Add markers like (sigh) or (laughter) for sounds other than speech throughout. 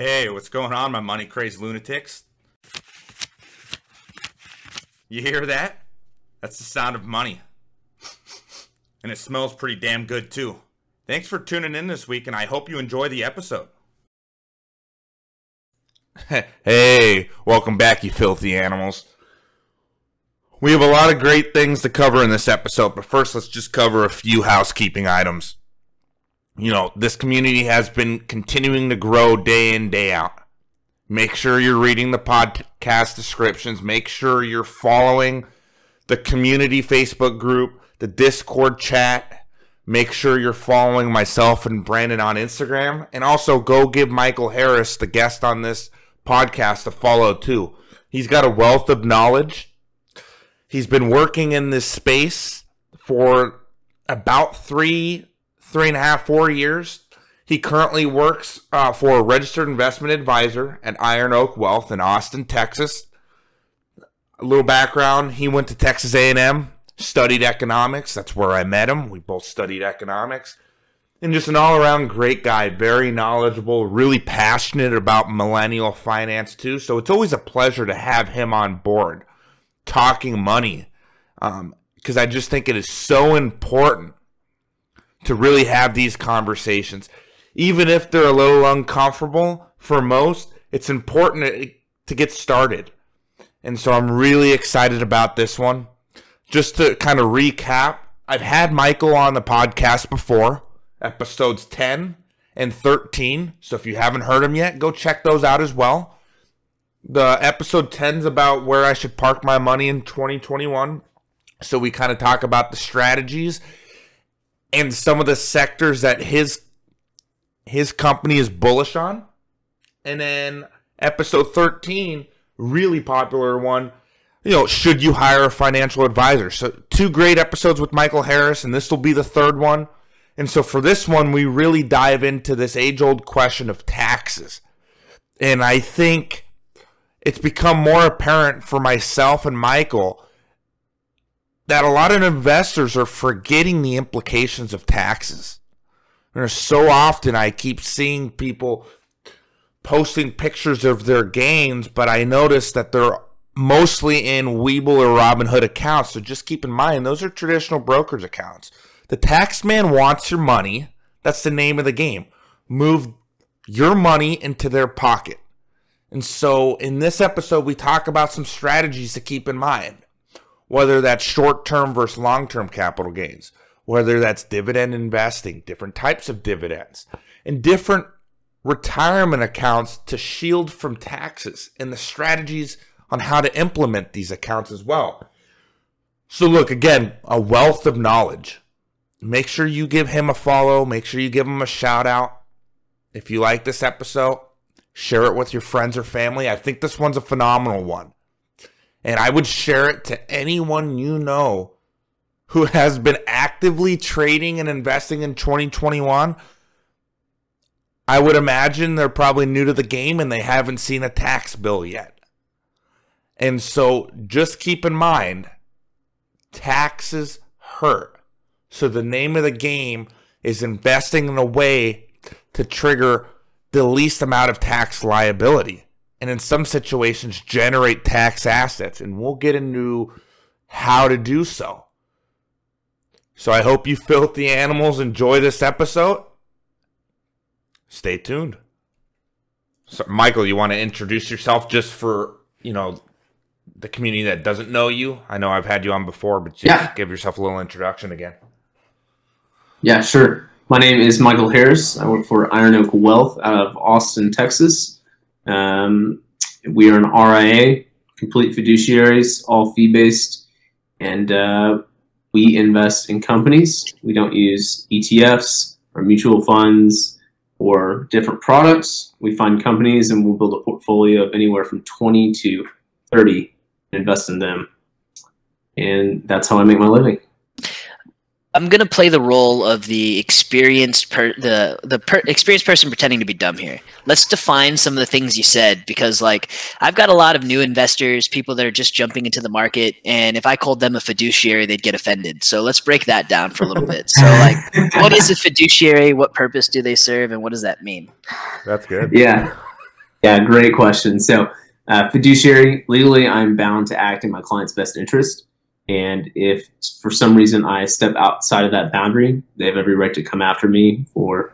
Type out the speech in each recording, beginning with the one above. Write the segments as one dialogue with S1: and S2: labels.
S1: Hey, what's going on, my money crazed lunatics? You hear that? That's the sound of money. (laughs) And it smells pretty damn good, too. Thanks for tuning in this week, and I hope you enjoy the episode. (laughs) hey, welcome back, you filthy animals. We have a lot of great things to cover in this episode, but first, let's just cover a few housekeeping items you know, this community has been continuing to grow day in, day out. Make sure you're reading the podcast descriptions. Make sure you're following the community Facebook group, the Discord chat. Make sure you're following myself and Brandon on Instagram. And also go give Michael Harris, the guest on this podcast, a follow too. He's got a wealth of knowledge. He's been working in this space for about three three and a half, four years. He currently works uh, for a registered investment advisor at Iron Oak Wealth in Austin, Texas. A little background: he went to Texas A&M, studied economics. That's where I met him. We both studied economics, and just an all-around great guy. Very knowledgeable, really passionate about millennial finance too. So it's always a pleasure to have him on board, talking money, because um, I just think it is so important to really have these conversations. Even if they're a little uncomfortable for most, it's important to get started. And so I'm really excited about this one. Just to kind of recap, I've had Michael on the podcast before, episodes 10 and 13. So if you haven't heard them yet, go check those out as well. The episode 10 is about where I should park my money in 2021. So we kind of talk about the strategies and some of the sectors that his his company is bullish on. And then episode 13, really popular one, you know, should you hire a financial advisor? So two great episodes with Michael Harris and this will be the third one. And so for this one we really dive into this age-old question of taxes. And I think it's become more apparent for myself and Michael that a lot of investors are forgetting the implications of taxes. There's so often I keep seeing people posting pictures of their gains, but I notice that they're mostly in Webull or Robinhood accounts. So just keep in mind, those are traditional brokerage accounts. The tax man wants your money. That's the name of the game. Move your money into their pocket. And so in this episode, we talk about some strategies to keep in mind whether that's short term versus long term capital gains, whether that's dividend investing, different types of dividends, and different retirement accounts to shield from taxes, and the strategies on how to implement these accounts as well. So, look, again, a wealth of knowledge. Make sure you give him a follow, make sure you give him a shout out. If you like this episode, share it with your friends or family. I think this one's a phenomenal one and I would share it to anyone you know who has been actively trading and investing in 2021. I would imagine they're probably new to the game and they haven't seen a tax bill yet. And so just keep in mind taxes hurt. So the name of the game is investing in a way to trigger the least amount of tax liability and in some situations generate tax assets. And we'll get into how to do so. So I hope you filthy animals enjoy this episode. Stay tuned. So, Michael, you want to introduce yourself just for, you know, the community that doesn't know you? I know I've had you on before, but just yeah. give yourself a little introduction again.
S2: Yeah, sure. My name is Michael Harris. I work for Iron Oak Wealth out of Austin, Texas. Um, we are an RIA, complete fiduciaries, all fee based, and uh, we invest in companies. We don't use ETFs or mutual funds or different products. We find companies and we'll build a portfolio of anywhere from 20 to 30 and invest in them. And that's how I make my living.
S3: I'm gonna play the role of the experienced per the the per, experienced person pretending to be dumb here. Let's define some of the things you said because like I've got a lot of new investors, people that are just jumping into the market, and if I called them a fiduciary, they'd get offended. So let's break that down for a little bit. So like, what is a fiduciary? What purpose do they serve, and what does that mean?
S1: That's good.
S2: Yeah. Yeah, great question. So, uh, fiduciary, legally, I'm bound to act in my client's best interest. And if for some reason I step outside of that boundary, they have every right to come after me for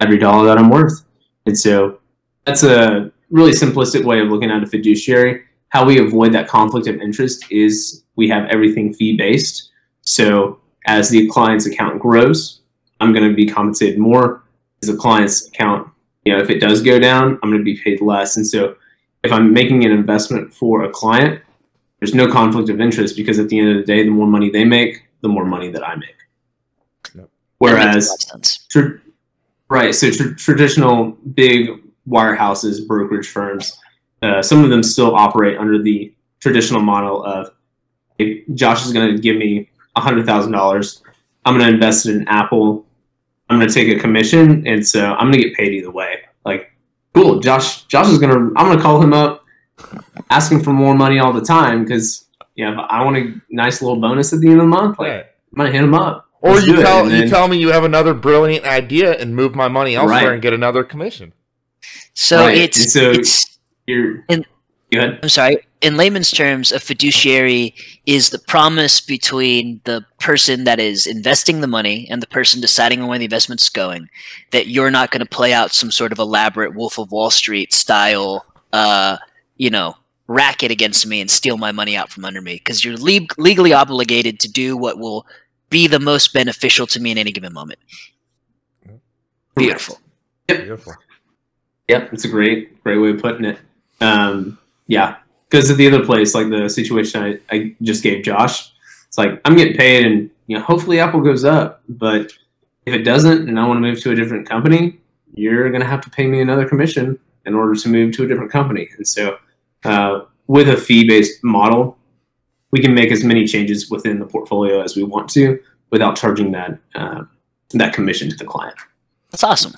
S2: every dollar that I'm worth. And so that's a really simplistic way of looking at a fiduciary. How we avoid that conflict of interest is we have everything fee based. So as the client's account grows, I'm going to be compensated more. As the client's account, you know, if it does go down, I'm going to be paid less. And so if I'm making an investment for a client, there's no conflict of interest because at the end of the day, the more money they make, the more money that I make.
S1: Yep.
S2: Whereas, tra- right, so tra- traditional big wirehouses, brokerage firms, uh, some of them still operate under the traditional model of if Josh is going to give me $100,000, I'm going to invest it in Apple. I'm going to take a commission, and so I'm going to get paid either way. Like, cool, Josh. Josh is going to. I'm going to call him up asking for more money all the time because you know, I want a nice little bonus at the end of the month. Like,
S1: Right.
S2: I'm gonna hit him up.
S1: Or
S2: Let's
S1: you tell
S2: And
S1: you
S2: then-
S1: tell me you have another brilliant idea and move my money elsewhere
S2: Right.
S1: and get another commission.
S3: So
S2: Right,
S3: it's
S2: and so-
S3: it's
S2: You're
S3: And-
S2: go ahead.
S3: I'm sorry. In layman's terms, a fiduciary is the promise between the person that is investing the money and the person deciding on where the investment's going that you're not going to play out some sort of elaborate Wolf of Wall Street style, uh, you know, racket against me and steal my money out from under me because you're le- legally obligated to do what will be the most beneficial to me in any given moment. Beautiful.
S1: Beautiful.
S2: Yep, it's a great, great way of putting it. Um, yeah, because at the other place, like the situation I, I just gave Josh, it's like I'm getting paid, and you know, hopefully Apple goes up. But if it doesn't, and I want to move to a different company, you're gonna have to pay me another commission in order to move to a different company. And so, uh, with a fee-based model, we can make as many changes within the portfolio as we want to without charging that uh, that commission to the client.
S3: That's awesome.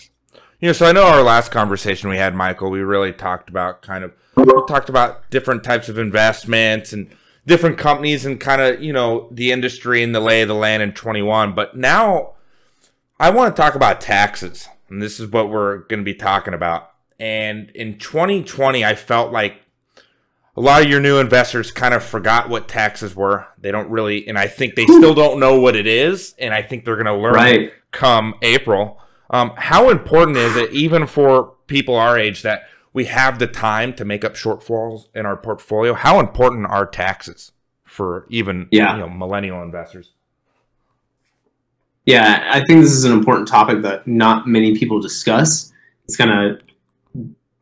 S1: You know, so I know our last conversation we had, Michael, we really talked about kind of we talked about different types of investments and different companies and kind of, you know, the industry and the lay of the land in 21. But now I want to talk about taxes. And this is what we're going to be talking about. And in 2020, I felt like a lot of your new investors kind of forgot what taxes were. They don't really, and I think they still don't know what it is. And I think they're going to learn
S2: Right.
S1: come April. Um, how important is it, even for people our age, that we have the time to make up shortfalls in our portfolio? How important are taxes for even
S2: Yeah.
S1: you know millennial investors?
S2: Yeah, I think this is an important topic that not many people discuss. It's kind of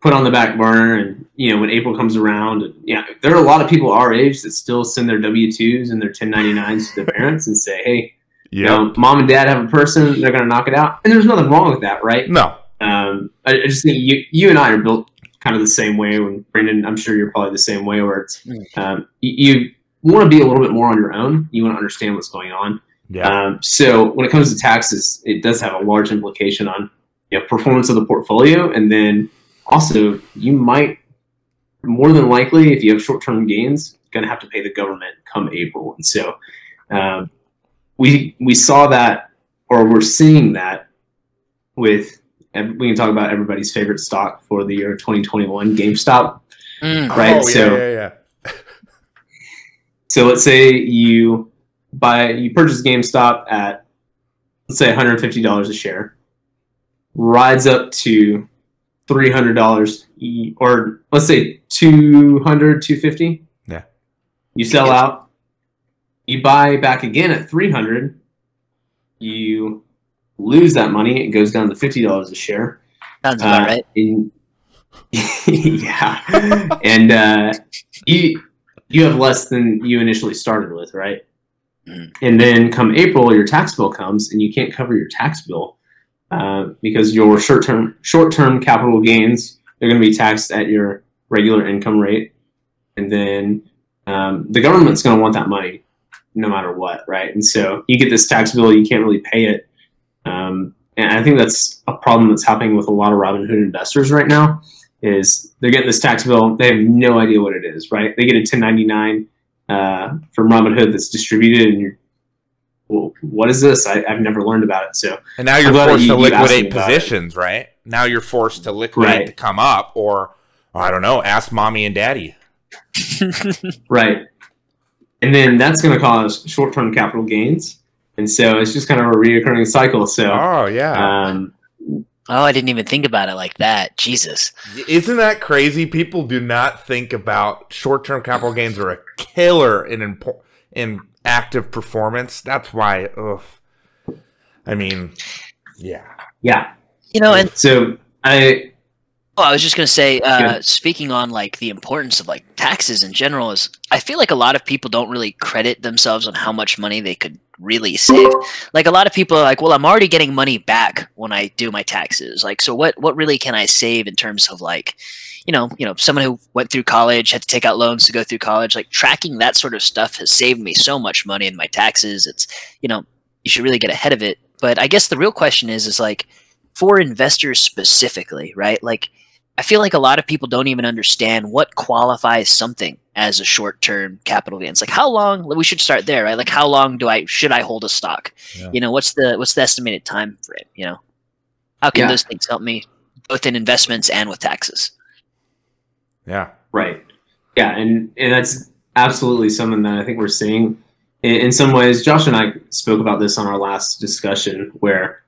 S2: put on the back burner, and you know when April comes around, and, yeah, there are a lot of people our age that still send their W twos and their 1099s to their (laughs) parents and say, "Hey, you know, mom and dad have a person; they're going to knock it out." And there's nothing wrong with that, right?
S1: No.
S2: Um, I, I just think you you and I are built kind of the same way. When Brandon, I'm sure you're probably the same way, where it's
S3: Mm.
S2: um, you, you want to be a little bit more on your own. You want to understand what's going on.
S1: Yeah.
S2: Um, so when it comes to taxes, it does have a large implication on you know, performance of the portfolio, and then also you might more than likely, if you have short-term gains, going to have to pay the government come April. And so um, we we saw that, or we're seeing that with. and We can talk about everybody's favorite stock for the year 2021, GameStop.
S3: Mm.
S2: right,
S1: Oh, yeah,
S2: so-
S1: yeah, yeah.
S2: So let's say you buy you purchase GameStop at let's say $150 a share, rides up to $300 e- or let's say 200 250
S1: Yeah.
S2: You sell out, you buy back again at 300 you lose that money, it goes down to $50 a share.
S3: Sounds about
S2: Uh,
S3: right.
S2: and- (laughs) yeah, (laughs) and uh, you you have less than you initially started with, right?
S3: Mhm.
S2: And then come April, your tax bill comes, and you can't cover your tax bill uh, because your short term short term capital gains they're going to be taxed at your regular income rate, and then um, the government's going to want that money no matter what, right? And so you get this tax bill, you can't really pay it. Um, and I think that's a problem that's happening with a lot of Robinhood investors right now. Is they're getting this tax bill, they have no idea what it is, right? They get a 1099 uh, from Robinhood that's distributed, and you're, well, what is this? I, I've never learned about it. So
S1: And now you're
S2: glad
S1: forced
S2: you-
S1: to
S2: you asked me
S1: liquidate positions, right? Now you're forced to liquidate
S2: Right.
S1: to come up, or I don't know. Ask mommy and daddy. (laughs)
S2: Right. And then that's going to cause short term capital gains. And so it's just kind of a reoccurring cycle. So,
S1: Oh yeah.
S2: um,
S3: Oh, I didn't even think about it like that. Jesus.
S1: Isn't that crazy? People do not think about short-term capital gains are a killer in impo- in active performance. That's why. Ugh. I mean, yeah.
S2: yeah.
S3: You know, and
S2: So I,
S3: Oh, I was just gonna say, uh,
S2: Yeah.
S3: speaking on like the importance of like taxes in general, is I feel like a lot of people don't really credit themselves on how much money they could really save. Like a lot of people are like, well, I'm already getting money back when I do my taxes. Like, so what? What really can I save in terms of like, you know, you know, someone who went through college had to take out loans to go through college. Like tracking that sort of stuff has saved me so much money in my taxes. It's you know, you should really get ahead of it. But I guess the real question is, is like for investors specifically, right? Like I feel like a lot of people don't even understand what qualifies something as a short-term capital gains. Like how long we should start there, right? Like how long do I should I hold a stock?
S1: Yeah.
S3: You know, what's the what's the estimated time frame, you know? How can
S2: Yeah.
S3: those things help me both in investments and with taxes?
S1: Yeah.
S2: Right. Yeah, and and that's absolutely something that I think we're seeing. In, in some ways, Josh and I spoke about this on our last discussion, where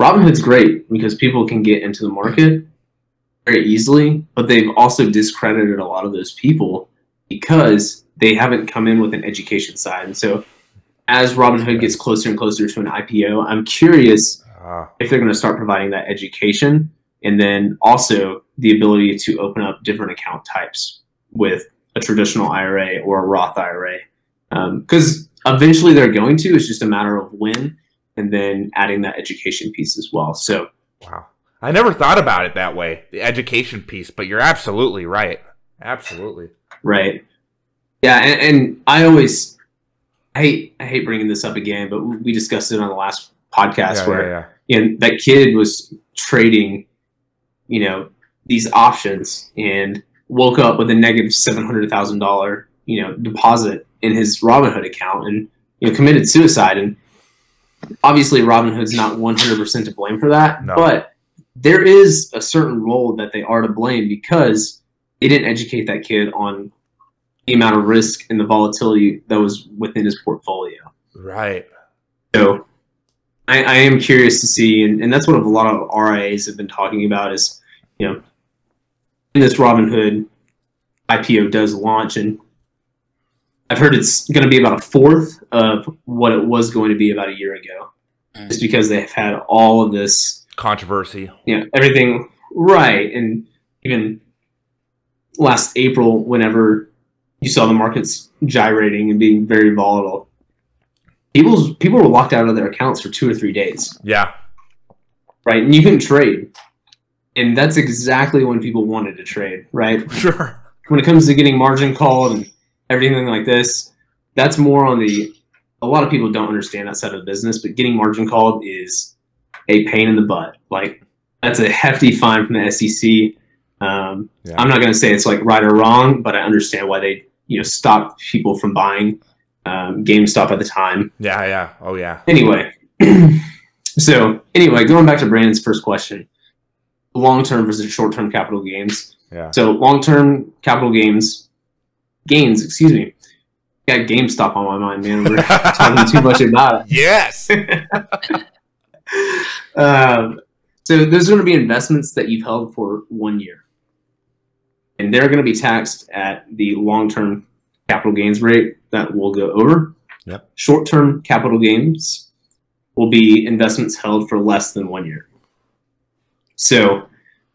S2: Robinhood's great because people can get into the market very easily, but they've also discredited a lot of those people because they haven't come in with an education side. And so, as Robinhood gets closer and closer to an IPO, I'm curious
S1: Uh,
S2: if they're going to start providing that education and then also the ability to open up different account types with a traditional IRA or a Roth IRA. Because um, eventually they're going to, it's just a matter of when and then adding that education piece as well. So,
S1: wow. I never thought about it that way, the education piece, but you're absolutely right. Absolutely.
S2: right. Yeah. And, and I always, I hate, I hate bringing this up again, but we discussed it on the last podcast
S1: Yeah,
S2: where
S1: yeah, yeah.
S2: and that kid was trading, you know, these options and woke up with a negative seven hundred thousand dollar, you know, deposit in his Robinhood account and you know committed suicide. And obviously, Robinhood's not one hundred percent to blame for that,
S1: No.
S2: but there is a certain role that they are to blame because they didn't educate that kid on the amount of risk and the volatility that was within his portfolio.
S1: Right.
S2: So I, I am curious to see, and, and that's what a lot of RIAs have been talking about is, you know, when this Robinhood IPO does launch, and I've heard it's going to be about a fourth of what it was going to be about a year ago,
S3: Mm.
S2: just because they've had all of this,
S1: Controversy.
S2: you know, everything right, and even last April, whenever you saw the markets gyrating and being very volatile, people's people were locked out of their accounts for two or three days,
S1: Yeah.
S2: right? And you couldn't trade, and that's exactly when people wanted to trade, right? (laughs)
S1: Sure.
S2: When it comes to getting margin called and everything like this, that's more on the. A lot of people don't understand that side of the business, but getting margin called is a pain in the butt. Like that's a hefty fine from the SEC. Um,
S1: Yeah.
S2: I'm not going to say it's like right or wrong, but I understand why they you know stop people from buying um, GameStop at the time.
S1: Yeah, yeah. Oh, yeah.
S2: Anyway, (clears throat) so anyway, going back to Brandon's first question, long-term versus short-term capital gains.
S1: Yeah.
S2: So long-term capital gains, gains, excuse me. Got GameStop on my mind, man. We're (laughs) talking too much about it. Yes. (laughs) um, so there's going to be investments that you've held for one year, and they're going to be taxed at the long-term capital gains rate that we'll go over.
S1: Yep.
S2: Short-term capital gains will be investments held for less than one year. So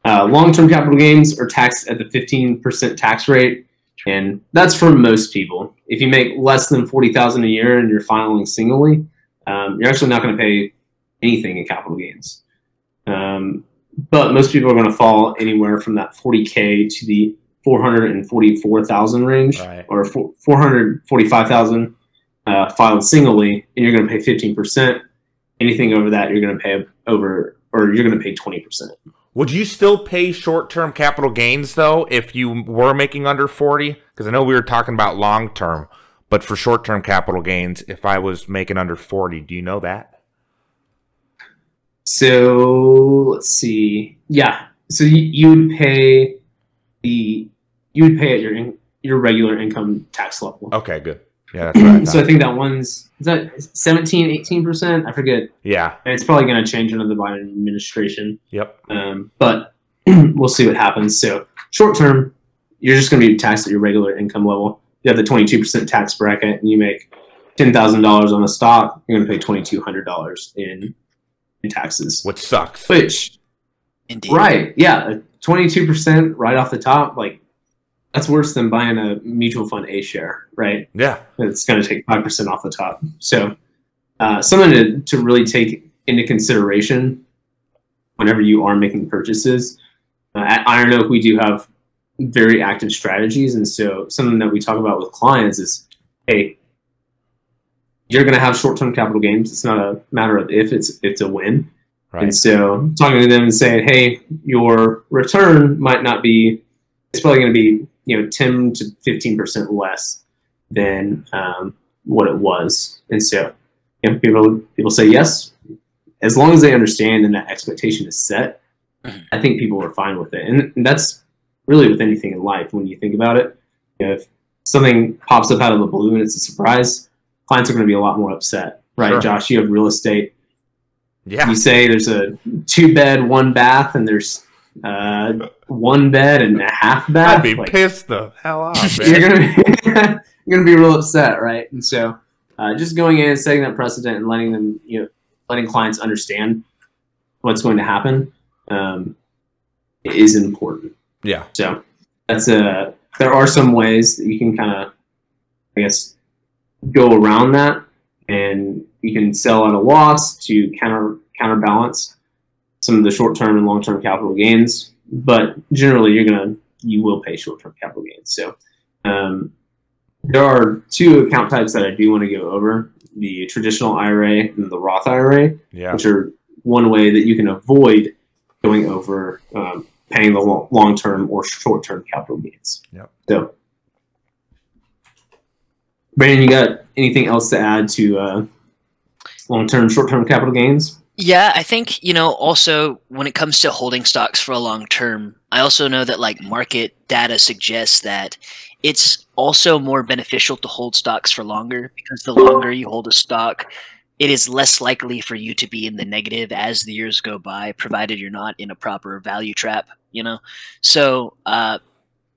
S2: uh, long-term capital gains are taxed at the 15% tax rate, and that's for most people. If you make less than 40000 a year and you're filing singly, um, you're actually not going to pay anything in capital gains. Um, but most people are going to fall anywhere from that 40k to the 444,000 range
S1: Right.
S2: or four- 445,000 uh, filed singly, and you're going to pay 15%. Anything over that, you're going to pay over, or you're going to pay 20%.
S1: Would you still pay short term capital gains, though, if you were making under 40? Because I know we were talking about long term, but for short term capital gains, if I was making under 40, do you know that?
S2: So let's see. Yeah. So you, you would pay the you would pay at your in, your regular income tax level.
S1: Okay, good. Yeah, that's right. (clears throat)
S2: so I think that one's is that 17, 18 percent. I forget.
S1: yeah.
S2: And it's probably going to change under the Biden administration.
S1: Yep.
S2: Um, but (clears throat) we'll see what happens. So short term, you're just going to be taxed at your regular income level. You have the 22% tax bracket, and you make ten thousand dollars on a stock. You're going to pay twenty two hundred dollars in in taxes.
S1: Which sucks.
S2: Which
S3: Indeed.
S2: right, yeah, twenty two percent right off the top, like that's worse than buying a mutual fund A share, right?
S1: Yeah.
S2: It's going to take five percent off the top. So, uh, something to, to really take into consideration whenever you are making purchases. Uh, at Iron Oak, we do have very active strategies, and so something that we talk about with clients is, hey, you're going to have short-term capital gains. It's not a matter of if; it's it's a when.
S1: Right.
S2: And so, talking to them and saying, hey, your return might not be. It's probably going to be you know 10 to 15 percent less than um, what it was. And so, you know, people people say yes, as long as they understand and that expectation is set.
S3: Mhm.
S2: I think people are fine with it, and, and that's really with anything in life. When you think about it, you know, if something pops up out of the blue and it's a surprise, clients are going to be a lot more upset, right?
S1: Sure.
S2: Josh, you have real estate.
S1: Yeah.
S2: You say there's a two bed, one bath, and there's uh, one bed and a half bath.
S1: I'd be
S2: like,
S1: pissed the hell off, (laughs)
S2: you're gonna be, (laughs) you're gonna be real upset, right? And so, uh, just going in and setting that precedent and letting them, you know, letting clients understand what's going to happen um, is important.
S1: yeah.
S2: So that's a. There are some ways that you can kind of, I guess, go around that, and you can sell at a loss to counter counterbalance some of the short term and long term capital gains. But generally, you're gonna you will pay short term capital gains. So um, there are two account types that I do want to go over: the traditional IRA and the Roth IRA
S1: Yeah.
S2: which are one way that you can avoid going over um, paying the long term or short term capital gains.
S1: Yep.
S2: So, Brandon, you got anything else to add to uh, long term, short term capital gains?
S3: Yeah, I think, you know, also when it comes to holding stocks for a long term, I also know that like market data suggests that it's also more beneficial to hold stocks for longer because the longer you hold a stock, it is less likely for you to be in the negative as the years go by, provided you're not in a proper value trap, you know? So, uh,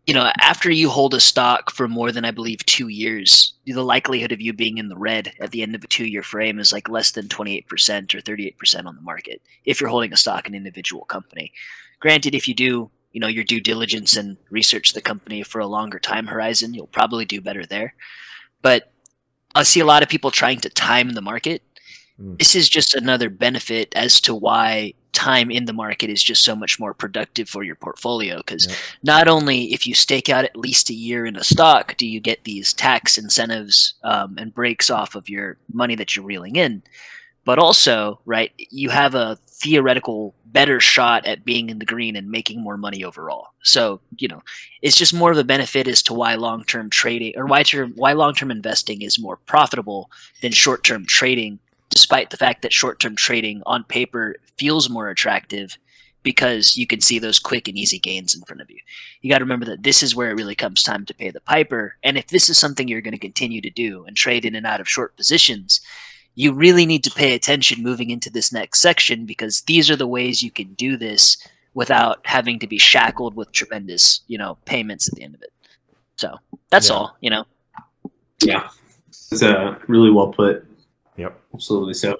S3: you know, after you hold a stock for more than I believe two years, the likelihood of you being in the red at the end of a two-year frame is like less than 28% or 38% on the market if you're holding a stock in an individual company. Granted, if you do, you know, your due diligence and research the company for a longer time horizon, you'll probably do better there. But I see a lot of people trying to time the market.
S1: Mm.
S3: This is just another benefit as to why time in the market is just so much more productive for your portfolio because
S1: Yep.
S3: not only if you stake out at least a year in a stock do you get these tax incentives um, and breaks off of your money that you're reeling in but also right you have a theoretical better shot at being in the green and making more money overall so you know it's just more of a benefit as to why long-term trading or why term why long-term investing is more profitable than short-term trading despite the fact that short-term trading on paper feels more attractive because you can see those quick and easy gains in front of you. You got to remember that this is where it really comes time to pay the piper. And if this is something you're going to continue to do and trade in and out of short positions, you really need to pay attention moving into this next section because these are the ways you can do this without having to be shackled with tremendous, you know, payments at the end of it. So that's
S1: Yeah.
S3: all, you know.
S2: Yeah, it's uh, really well put.
S1: Yep.
S2: Absolutely. So,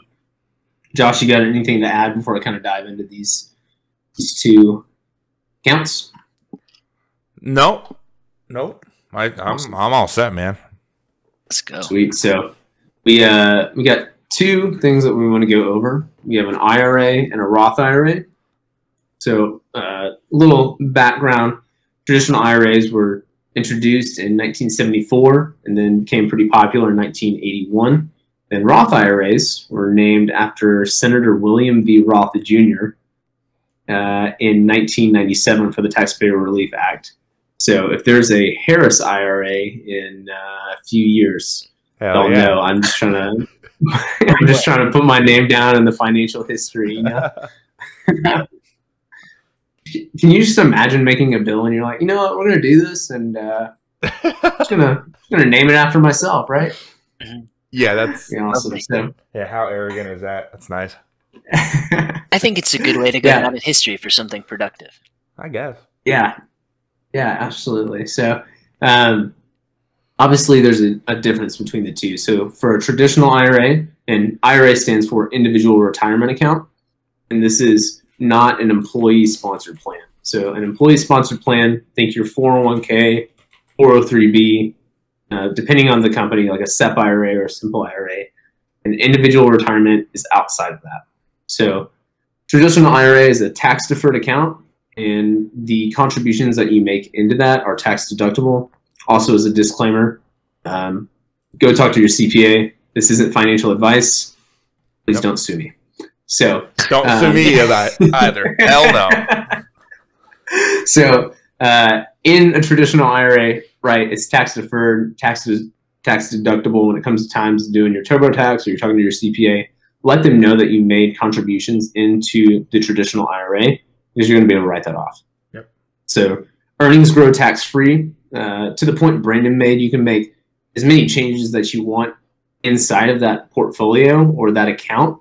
S2: Josh, you got anything to add before I kind of dive into these these two accounts?
S1: No. Nope. I, I'm
S2: Awesome.
S1: I'm all set, man.
S3: Let's go.
S2: Sweet. So we uh we got two things that we want to go over. We have an IRA and a Roth IRA. So uh, a little background: traditional IRAs were introduced in 1974 and then became pretty popular in 1981. Then Roth IRAs were named after Senator William V. Roth Jr. Uh, in 1997 for the Taxpayer Relief Act. So if there's a Harris IRA in uh, a few years,
S1: Hell
S2: don't
S1: yeah.
S2: know. I'm just trying (laughs) to. I'm just trying to put my name down in the financial history. You know. (laughs) can you just imagine making a bill and you're like, you know what, we're gonna do this and uh, just gonna just gonna name it after myself, right?
S1: Yeah, that's
S2: You know, awesome. So,
S1: yeah. How arrogant is that? That's nice. (laughs)
S3: I think it's a good way to go
S2: Yeah.
S3: down in history for something productive.
S1: I guess.
S2: yeah, yeah, absolutely. So, um, obviously, there's a, a difference between the two. So, for a traditional IRA, and IRA stands for Individual Retirement Account, and this is not an employee-sponsored plan. So, an employee-sponsored plan, think your 401k, 403b, uh, depending on the company, like a SEP IRA or a simple IRA. An individual retirement is outside of that. So, traditional IRA is a tax-deferred account and the contributions that you make into that are tax deductible. Also, as a disclaimer, um, go talk to your CPA. This isn't financial advice. Please don't sue me. So,
S1: Don't
S2: Um,
S1: sue me (laughs) either. either. Hell no. (laughs)
S2: so uh, in a traditional IRA, right, it's tax deferred, tax tax deductible when it comes to times doing your TurboTax or you're talking to your CPA. Let them know that you made contributions into the traditional IRA because you're going to be able to write that off.
S1: Yep.
S2: So earnings grow tax free. Uh, to the point Brandon made, you can make as many changes that you want inside of that portfolio or that account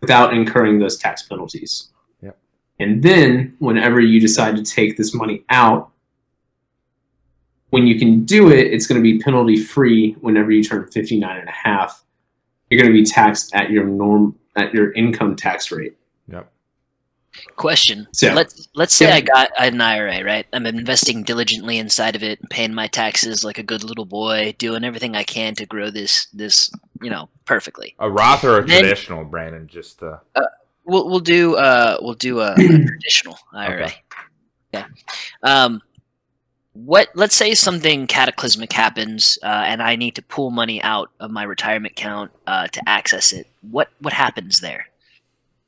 S2: without incurring those tax penalties.
S1: Yep.
S2: And then whenever you decide to take this money out, when you can do it, it's going to be penalty free whenever you turn 59 and a half. You're going to be taxed at your norm at your income tax rate.
S1: Yep.
S3: Question.
S2: So-
S3: let's let's say
S2: Yeah.
S3: I got an IRA, right? I'm investing diligently inside of it, paying my taxes like a good little boy, doing everything I can to grow this this, you know, perfectly.
S1: A Roth or a
S3: Then-
S1: traditional, Brandon? Just uh,
S3: We'll we'll do uh we'll do a, a (clears throat) traditional IRA.
S1: Okay.
S3: Yeah. Um what let's say something cataclysmic happens uh, and I need to pull money out of my retirement account uh, to access it. What what happens there?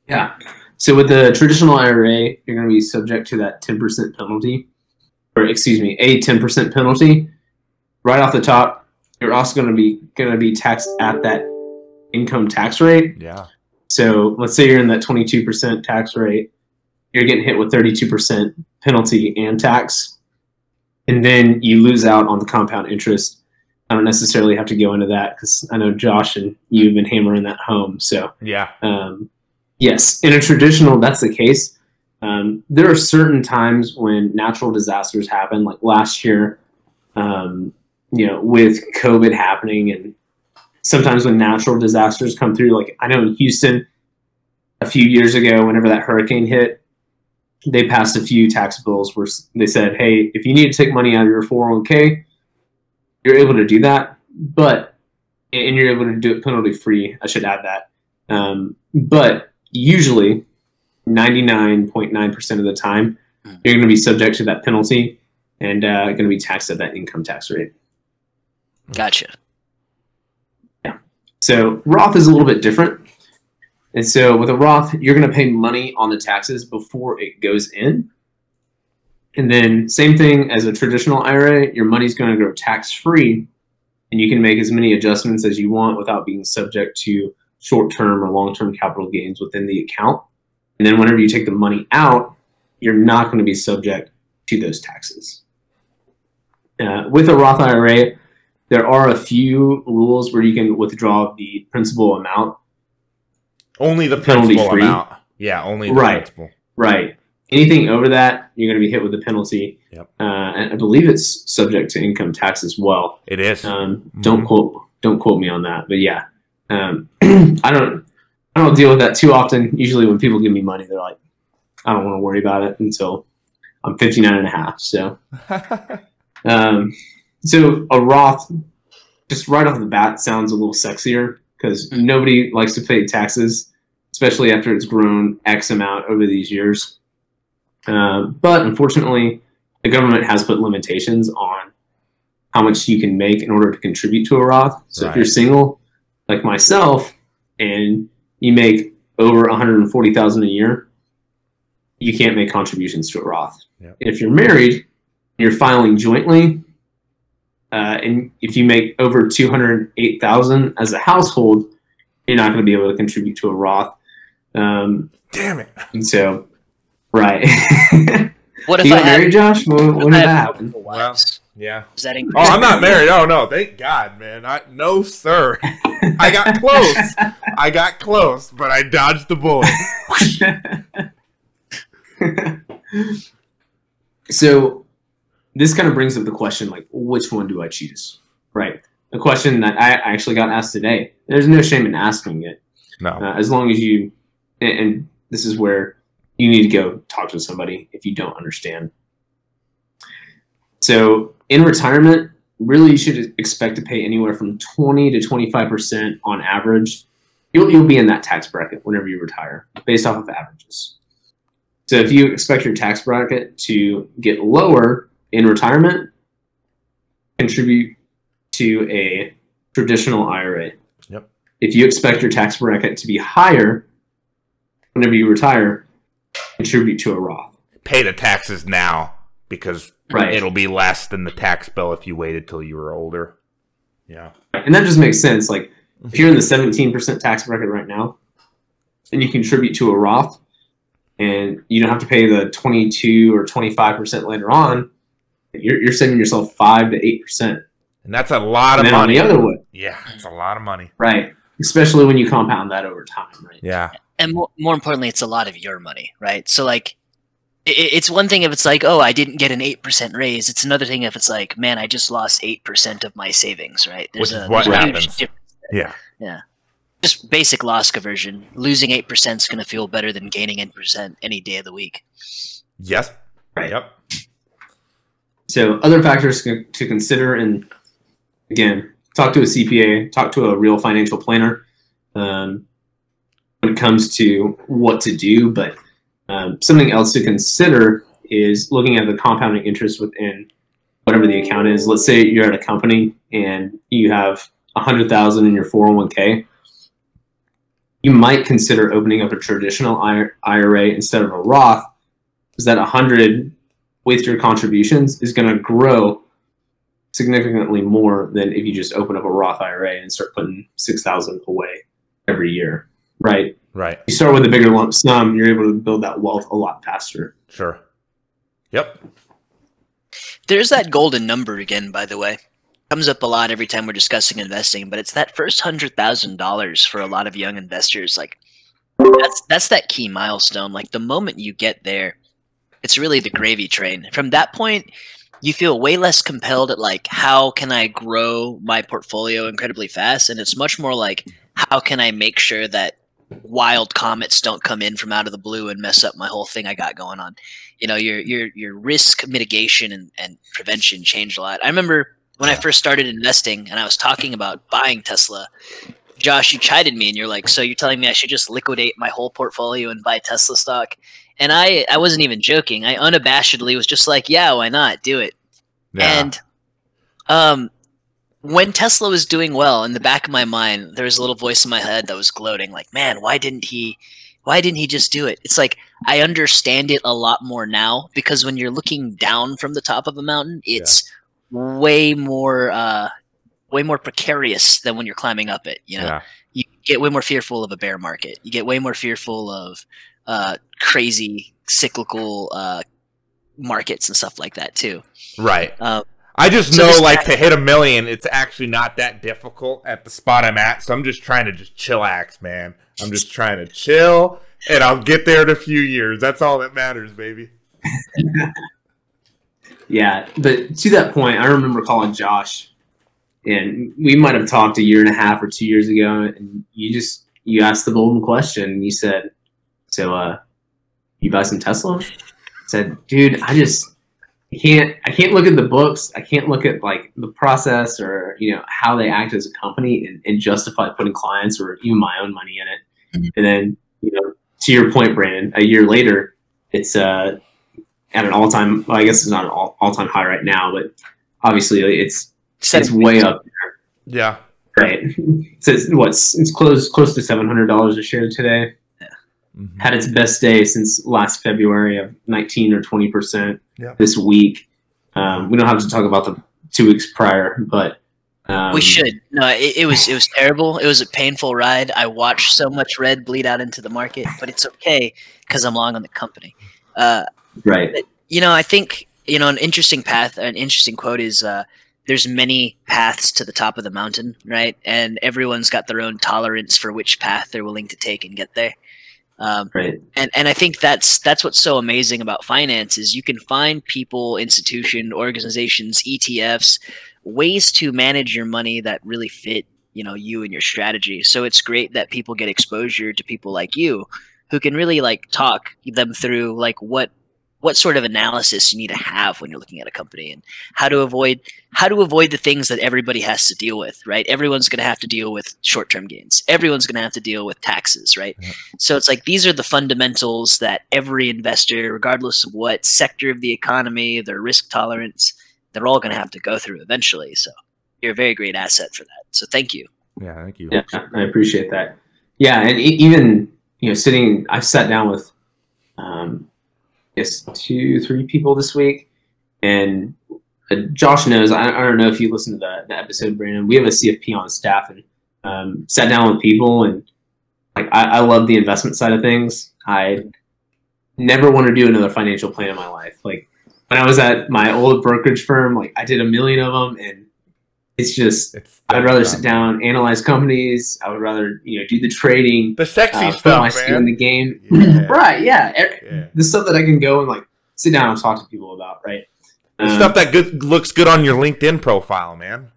S2: Yeah. So with the traditional IRA, you're going to be subject to that 10% penalty, or excuse me, a 10% penalty. Right off the top, you're also going to be going to be taxed at that income tax rate.
S1: yeah.
S2: So let's say you're in that 22% tax rate, you're getting hit with 32% penalty and tax, and then you lose out on the compound interest. I don't necessarily have to go into that because I know Josh and you have been hammering that home. So
S1: Yeah.
S2: um, yes, in a traditional, that's the case. Um, there are certain times when natural disasters happen, like last year, um, you know, with COVID happening, and sometimes when natural disasters come through, like I know in Houston a few years ago, whenever that hurricane hit, they passed a few tax bills where they said, hey, if you need to take money out of your 401k, you're able to do that, but and you're able to do it penalty free. I should add that. Um, but usually, 99.9% of the time,
S3: Mm.
S2: you're going to be subject to that penalty and uh, going to be taxed at that income tax rate.
S3: Gotcha. Yeah.
S2: So Roth is a little bit different. And so with a Roth, you're going to pay money on the taxes before it goes in. And then same thing as a traditional IRA, your money's going to go tax free and you can make as many adjustments as you want without being subject to short-term or long-term capital gains within the account. And then whenever you take the money out, you're not going to be subject to those taxes. Uh, with a Roth IRA, there are a few rules where you can withdraw the principal amount.
S1: Only the
S2: Penalty
S1: principal
S2: free.
S1: amount. Yeah, only the
S2: Right.
S1: principal.
S2: Right. Anything over that, you're going to be hit with a penalty.
S1: Yep.
S2: Uh, and I believe it's subject to income tax as well.
S1: It is.
S2: Um, Don't
S1: Mhm.
S2: quote don't quote me on that, but yeah, um, (clears throat) I don't I don't deal with that too often. Usually, when people give me money, they're like, I don't want to worry about it until I'm 59 and a half. So (laughs) Um, so a Roth, just right off the bat, sounds a little sexier because nobody likes to pay taxes, especially after it's grown X amount over these years. Uh, but unfortunately, the government has put limitations on how much you can make in order to contribute to a Roth. So if you're single, like myself, and you make over 140,000 a year, you can't make contributions to a Roth.
S1: Yep.
S2: If you're married, you're filing jointly, uh, and if you make over 208,000 as a household, you're not going to be able to contribute to a Roth. Um,
S1: Damn it.
S2: and so, Right. (laughs)
S3: What if
S2: you
S3: I
S2: got married, Josh? When, when
S3: I
S2: did that
S3: have
S2: happen?
S1: Yeah.
S3: Is that
S1: Oh, I'm not married. Oh no, thank God, man. I no sir. I got close. I got close, but I dodged the bullet. (laughs)
S2: so this kind of brings up the question like which one do i choose? Right. A question that i actually got asked today there's no shame in asking it.
S1: No.
S2: uh, as long as you and, and this is where you need to go talk to somebody if you don't understand. So in retirement really you should expect to pay anywhere from 20 to 25% on average. You'll, you'll be in that tax bracket whenever you retire based off of averages. So if you expect your tax bracket to get lower in retirement contribute to a traditional ira
S1: Yep.
S2: if you expect your tax bracket to be higher whenever you retire contribute to a roth
S1: Pay the taxes now because
S2: Right.
S1: it'll be less than the tax bill if you waited till you were older. Yeah.
S2: And that just makes sense. Like if you're in the 17% tax bracket right now and you contribute to a Roth and you don't have to pay the 22 or 25% later on, you're, you're saving yourself 5 to 8%.
S1: And that's a lot
S2: And
S1: of
S2: then on
S1: money.
S2: the other way,
S1: yeah, it's a lot of money.
S2: right? Especially when you compound that over time, right?
S1: Yeah.
S3: and more, more importantly, it's a lot of your money, right? So like, i i- it's one thing if it's like, oh, I didn't get an eight percent raise. It's another thing if it's like, man, I just lost eight percent of my savings, right?
S1: Which
S3: a,
S1: what
S3: there's a huge
S1: happens.
S3: difference.
S1: Yeah.
S3: Just basic loss aversion. Losing eight percent is going to feel better than gaining eight percent any day of the week.
S1: Yes.
S2: Right.
S1: Yep.
S2: So other factors to consider, and again, talk to a CPA, talk to a real financial planner um, when it comes to what to do. But um, something else to consider is looking at the compounding interest within whatever the account is. Let's say you're at a company and you have a hundred thousand in your 401k. You might consider opening up a traditional IRA instead of a Roth, because that 100 with your contributions is going to grow significantly more than if you just open up a Roth IRA and start putting 6000 away every year, right?
S1: Right.
S2: You start with a bigger lump sum, you're able to build that wealth a lot faster.
S1: Sure. Yep.
S3: There's that golden number again, by the way. Comes up a lot every time we're discussing investing, but it's that first hundred thousand dollars for a lot of young investors. Like that's that's that key milestone. Like the moment you get there, it's really the gravy train. From that point, you feel way less compelled at like how can I grow my portfolio incredibly fast, and it's much more like how can I make sure that wild comets don't come in from out of the blue and mess up my whole thing I got going on. You know, your your your risk mitigation and, and prevention changed a lot. I remember when I first started investing and I was talking about buying Tesla, Josh, you chided me and you're like, so you're telling me I should just liquidate my whole portfolio and buy Tesla stock? And I, I wasn't even joking. I unabashedly was just like, yeah, why not? Do it.
S1: Yeah.
S3: And um, when Tesla was doing well, in the back of my mind, there was a little voice in my head that was gloating, like, "Man, why didn't he? Why didn't he just do it?" It's like I understand it a lot more now because when you're looking down from the top of a mountain, it's way more, uh, way more precarious than when you're climbing up it. You know,
S1: yeah.
S3: you get way more fearful of a bear market. You get way more fearful of uh, crazy cyclical uh, markets and stuff like that too.
S1: Right.
S3: Uh,
S1: I just
S3: So
S1: know,
S3: this-
S1: like, to hit a million, it's actually not that difficult at the spot I'm at. So I'm just trying to just chillax, man. I'm just trying to chill, and I'll get there in a few years. That's all that matters, baby. (laughs)
S2: Yeah, but to that point, I remember calling Josh, and we might have talked a year and a half or two years ago, and you just you asked the golden question, and you said, "So, uh, you buy some Tesla?" I said, "Dude, I just I can't I can't look at the books. I can't look at like the process or you know how they act as a company and, and justify putting clients or even my own money in it."
S3: Mhm.
S2: And then you know, to your point, Brandon, a year later, it's uh at an all time. Well, I guess it's not an all all time high right now, but obviously it's it's way up,
S1: Yeah.
S2: right? (laughs) so it's what's it's close close to seven hundred dollars a share today.
S1: Mhm.
S2: Had its best day since last February of nineteen or twenty percent
S1: Yeah.
S2: this week. Um, we don't have to talk about the two weeks prior, but um,
S3: we should. No, it, it was it was terrible. It was a painful ride. I watched so much red bleed out into the market, but it's okay because I'm long on the company. Uh,
S2: right.
S3: you know, I think you know an interesting path, an interesting quote is. Uh, there's many paths to the top of the mountain, right? And everyone's got their own tolerance for which path they're willing to take and get there. Um,
S2: Right.
S3: and and I think that's that's what's so amazing about finance is you can find people, institution, organizations, ETFs, ways to manage your money that really fit you know you and your strategy. So it's great that people get exposure to people like you who can really like talk them through like what what sort of analysis you need to have when you're looking at a company and how to avoid how to avoid the things that everybody has to deal with right everyone's going to have to deal with short-term gains everyone's going to have to deal with taxes right
S1: Yeah.
S3: so it's like these are the fundamentals that every investor regardless of what sector of the economy their risk tolerance they're all going to have to go through eventually so you're a very great asset for that so thank you
S1: Yeah, thank you.
S2: Yeah, I appreciate that. Yeah, and e- even you know, sitting, I've sat down with, um, I guess two, three people this week, and uh, Josh knows. I, I don't know if you listened to the, the episode, Brandon. We have a CFP on staff, and um, sat down with people, and like I, I love the investment side of things. I never want to do another financial plan in my life. Like when I was at my old brokerage firm, like I did a million of them, and it's just
S1: It's
S2: I'd rather sit down, analyze companies. I would rather, you know, do the trading,
S1: The sexy
S2: uh, put
S1: stuff,
S2: my skin in the game.
S1: Yeah. (clears throat)
S2: right? Yeah,
S1: Yeah.
S2: the stuff that I can go and like sit down and talk to people about. Right?
S1: The
S2: Um,
S1: stuff that good looks good on your LinkedIn profile, man.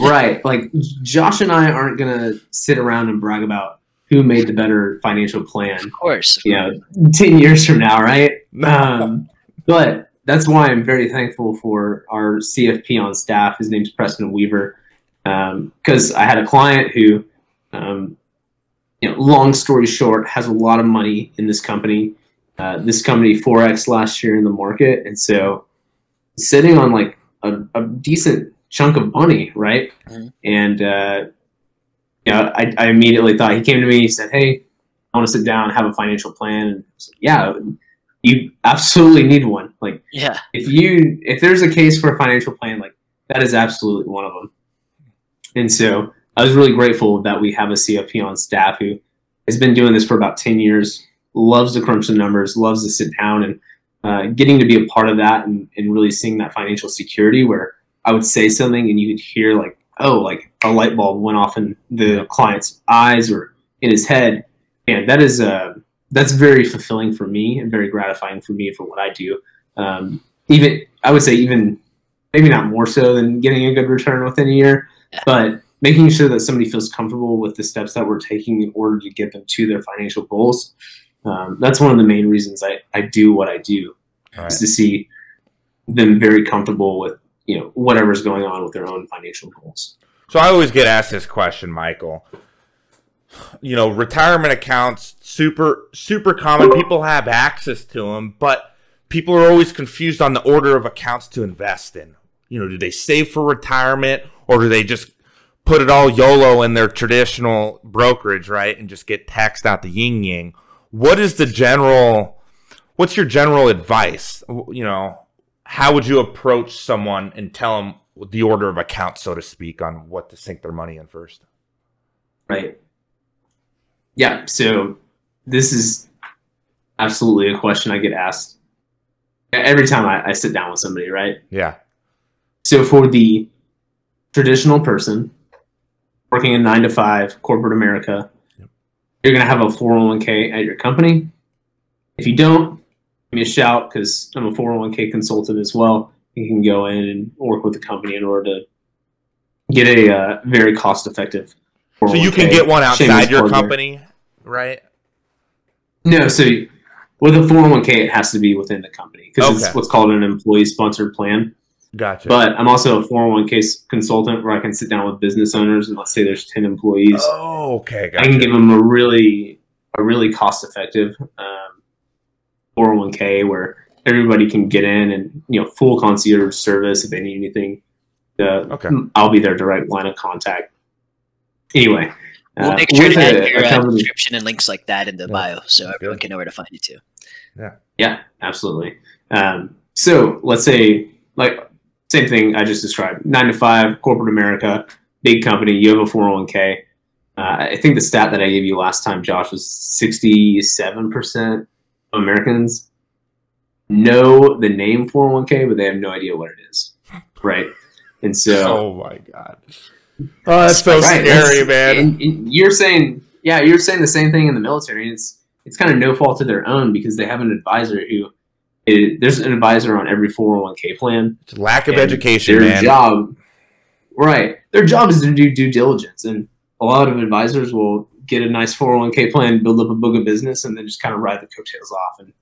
S2: right? Like Josh and I aren't gonna sit around and brag about who made the better financial plan.
S3: of course
S2: You know, ten years from now, right? (laughs) Um, but that's why I'm very thankful for our CFP on staff. His name's Preston Weaver. Because I had a client who, um, you know, long story short, has a lot of money in this company. Uh, this company 4x last year in the market, and so sitting on like a, a decent chunk of money, right?
S3: Mhm.
S2: And uh, you know, I, I immediately thought he came to me. He said, "Hey, I want to sit down, and have a financial plan." And I said, yeah, you absolutely need one. Like
S3: yeah
S2: if you if there's a case for a financial plan, like that is absolutely one of them. And so I was really grateful that we have a CFP on staff who has been doing this for about ten years, loves to crunch the numbers, loves to sit down and uh, getting to be a part of that and, and really seeing that financial security where I would say something and you could hear like, oh, like a light bulb went off in the client's eyes or in his head. And that is uh, that's very fulfilling for me and very gratifying for me for what I do. Um, even I would say even maybe not more so than getting a good return within a year,
S3: Yeah.
S2: but making sure that somebody feels comfortable with the steps that we're taking in order to get them to their financial goals. Um, that's one of the main reasons I, I do what I do
S1: Right.
S2: is to see them very comfortable with you know whatever's going on with their own financial goals.
S1: So I always get asked this question, Michael. You know, retirement accounts super super common. People have access to them, but people are always confused on the order of accounts to invest in. You know, do they save for retirement or do they just put it all YOLO in their traditional brokerage, right, and just get taxed out the yin yang? What is the general? What's your general advice? You know, how would you approach someone and tell them the order of accounts, so to speak, on what to sink their money in first?
S2: Right. Yeah. So this is absolutely a question I get asked every time I, I sit down with somebody. Right.
S1: Yeah.
S2: So for the traditional person working in nine to five corporate America,
S1: Yep.
S2: you're going to have a 401k at your company. If you don't, give me a shout because I'm a 401k consultant as well. You can go in and work with the company in order to get a uh, very cost effective.
S1: So you can get one outside your company, right?
S2: No, so with a 401k, it has to be within the company because
S1: Okay.
S2: it's what's called an employee sponsored plan.
S1: Gotcha.
S2: But I'm also a 401k consultant where I can sit down with business owners and let's say there's 10 employees.
S1: oh, okay.
S2: I can give them a really, a really cost effective um, 401k where everybody can get in and, you know, full concierge service if they need anything. Uh,
S1: Okay.
S2: I'll be their direct line of contact. Anyway.
S3: We'll
S2: uh,
S3: make sure to add your uh, description and links like that in the
S1: Yeah.
S3: bio so everyone
S1: good.
S3: can know where to find you too
S2: Yeah, absolutely. Um, so let's say, like, same thing I just described nine to five, corporate America, big company, you have a 401k. Uh, I think the stat that I gave you last time, Josh, was 67% of Americans know the name 401k, but they have no idea what it is, right? And so, (laughs)
S1: oh my god, oh that's so
S2: right,
S1: scary, man.
S2: and- and you're saying, yeah, you're saying the same thing in the military. It's it's kind of no fault of their own because they have an advisor who. It, there's an advisor on every 401k plan.
S1: It's Lack of education,
S2: their
S1: man.
S2: job, right? Their job is to do due diligence, and a lot of advisors will get a nice 401k plan, build up a book of business, and then just kind of ride the coattails off. And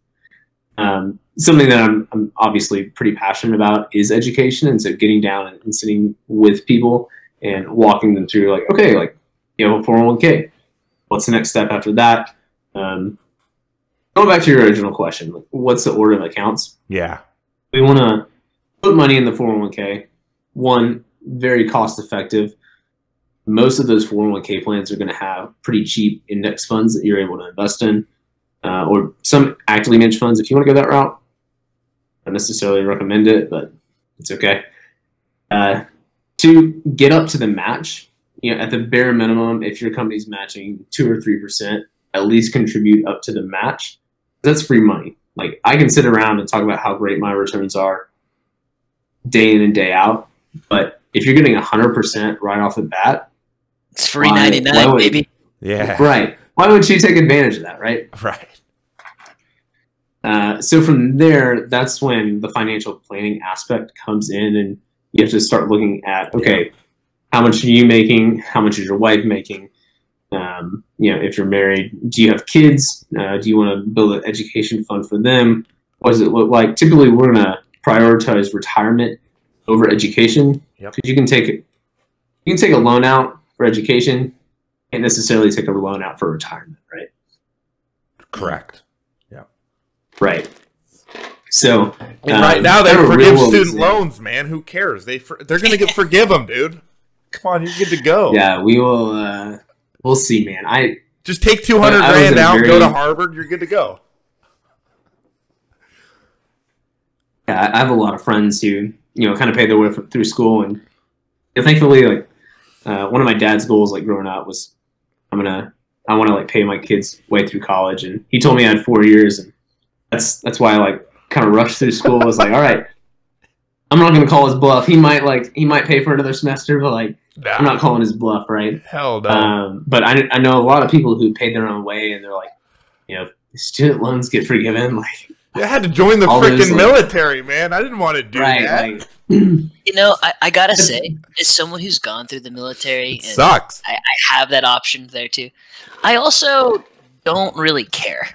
S2: um, something that I'm, I'm obviously pretty passionate about is education, and so getting down and, and sitting with people and walking them through, like, okay, like you know, 401k, what's the next step after that? Um, going back to your original question, like, what's the order of accounts?
S1: Yeah,
S2: we want to put money in the 401k. One, very cost effective. Most of those 401k plans are going to have pretty cheap index funds that you're able to invest in, uh, or some actively managed funds. If you want to go that route, I necessarily recommend it, but it's okay. Uh, to get up to the match, you know, at the bare minimum, if your company's matching two or three percent, at least contribute up to the match. That's free money. Like I can sit around and talk about how great my returns are day in and day out, but if you're getting hundred percent right off the bat,
S3: It's free
S2: ninety nine,
S3: ninety
S2: why
S3: nine,
S2: would-
S3: baby.
S1: yeah,
S2: right? Why would you take advantage of that, right?
S1: right.
S2: Uh, so from there, that's when the financial planning aspect comes in, and you have to start looking at okay, how much are you making? How much is your wife making? Um, you know, if you're married, do you have kids? Uh, do you want to build an education fund for them? What does it look like? Typically, we're going to prioritize retirement over education
S1: Yep.
S2: because you can take you can take a loan out for education, can't necessarily take a loan out for retirement, right?
S1: Correct. Yeah.
S2: Right. So
S1: And
S2: Um,
S1: right now they forgive student loans, man. Who cares? They for, they're gonna get (laughs) forgive them, dude. Come on, you're good to go.
S2: yeah, we will. Uh, we'll see, man. I
S1: Just take two hundred
S2: I
S1: grand out, go to Harvard. You're good to go.
S2: yeah, I have a lot of friends who you know kind of pay their way through school, and yeah, thankfully, like uh, one of my dad's goals, like growing up, was I'm gonna I want to like pay my kids way through college, and he told me I had four years, and that's that's why I like kind of rushed through school. I was like, all right, I'm not gonna call his bluff. He might like he might pay for another semester, but like
S1: Nah,
S2: I'm not calling his bluff, right?
S1: hell no.
S2: Um, but I, I know a lot of people who paid their own way, and they're like, you know, student loans get forgiven, like
S1: I had to join the
S2: all those,
S1: freaking
S2: like-
S1: military, man. I didn't want to do
S2: right,
S1: that.
S2: like (clears throat) (clears throat)
S3: You know, I, I gotta say, as someone who's gone through the military
S1: it
S3: and
S1: sucks.
S3: I, I have that option there too. I also don't really care.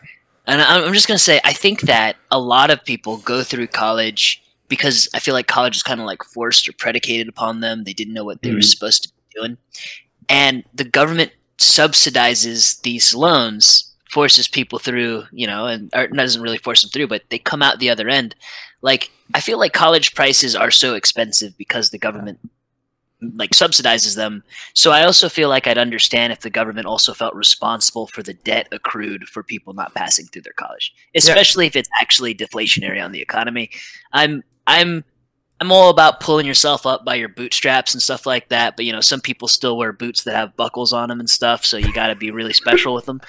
S3: And I'm just going to say, I think that a lot of people go through college because I feel like college is kind of like forced or predicated upon them. They didn't know what they were
S2: Mhm.
S3: supposed to be doing. And the government subsidizes these loans, forces people through, you know, and or doesn't really force them through, but they come out the other end. Like, I feel like college prices are so expensive because the government like subsidizes them so I also feel like I'd understand if the government also felt responsible for the debt accrued for people not passing through their college, especially if it's actually deflationary on the economy. I'm I'm I'm all about pulling yourself up by your bootstraps and stuff like that, but you know, some people still wear boots that have buckles on them and stuff, so you got to be really special with them.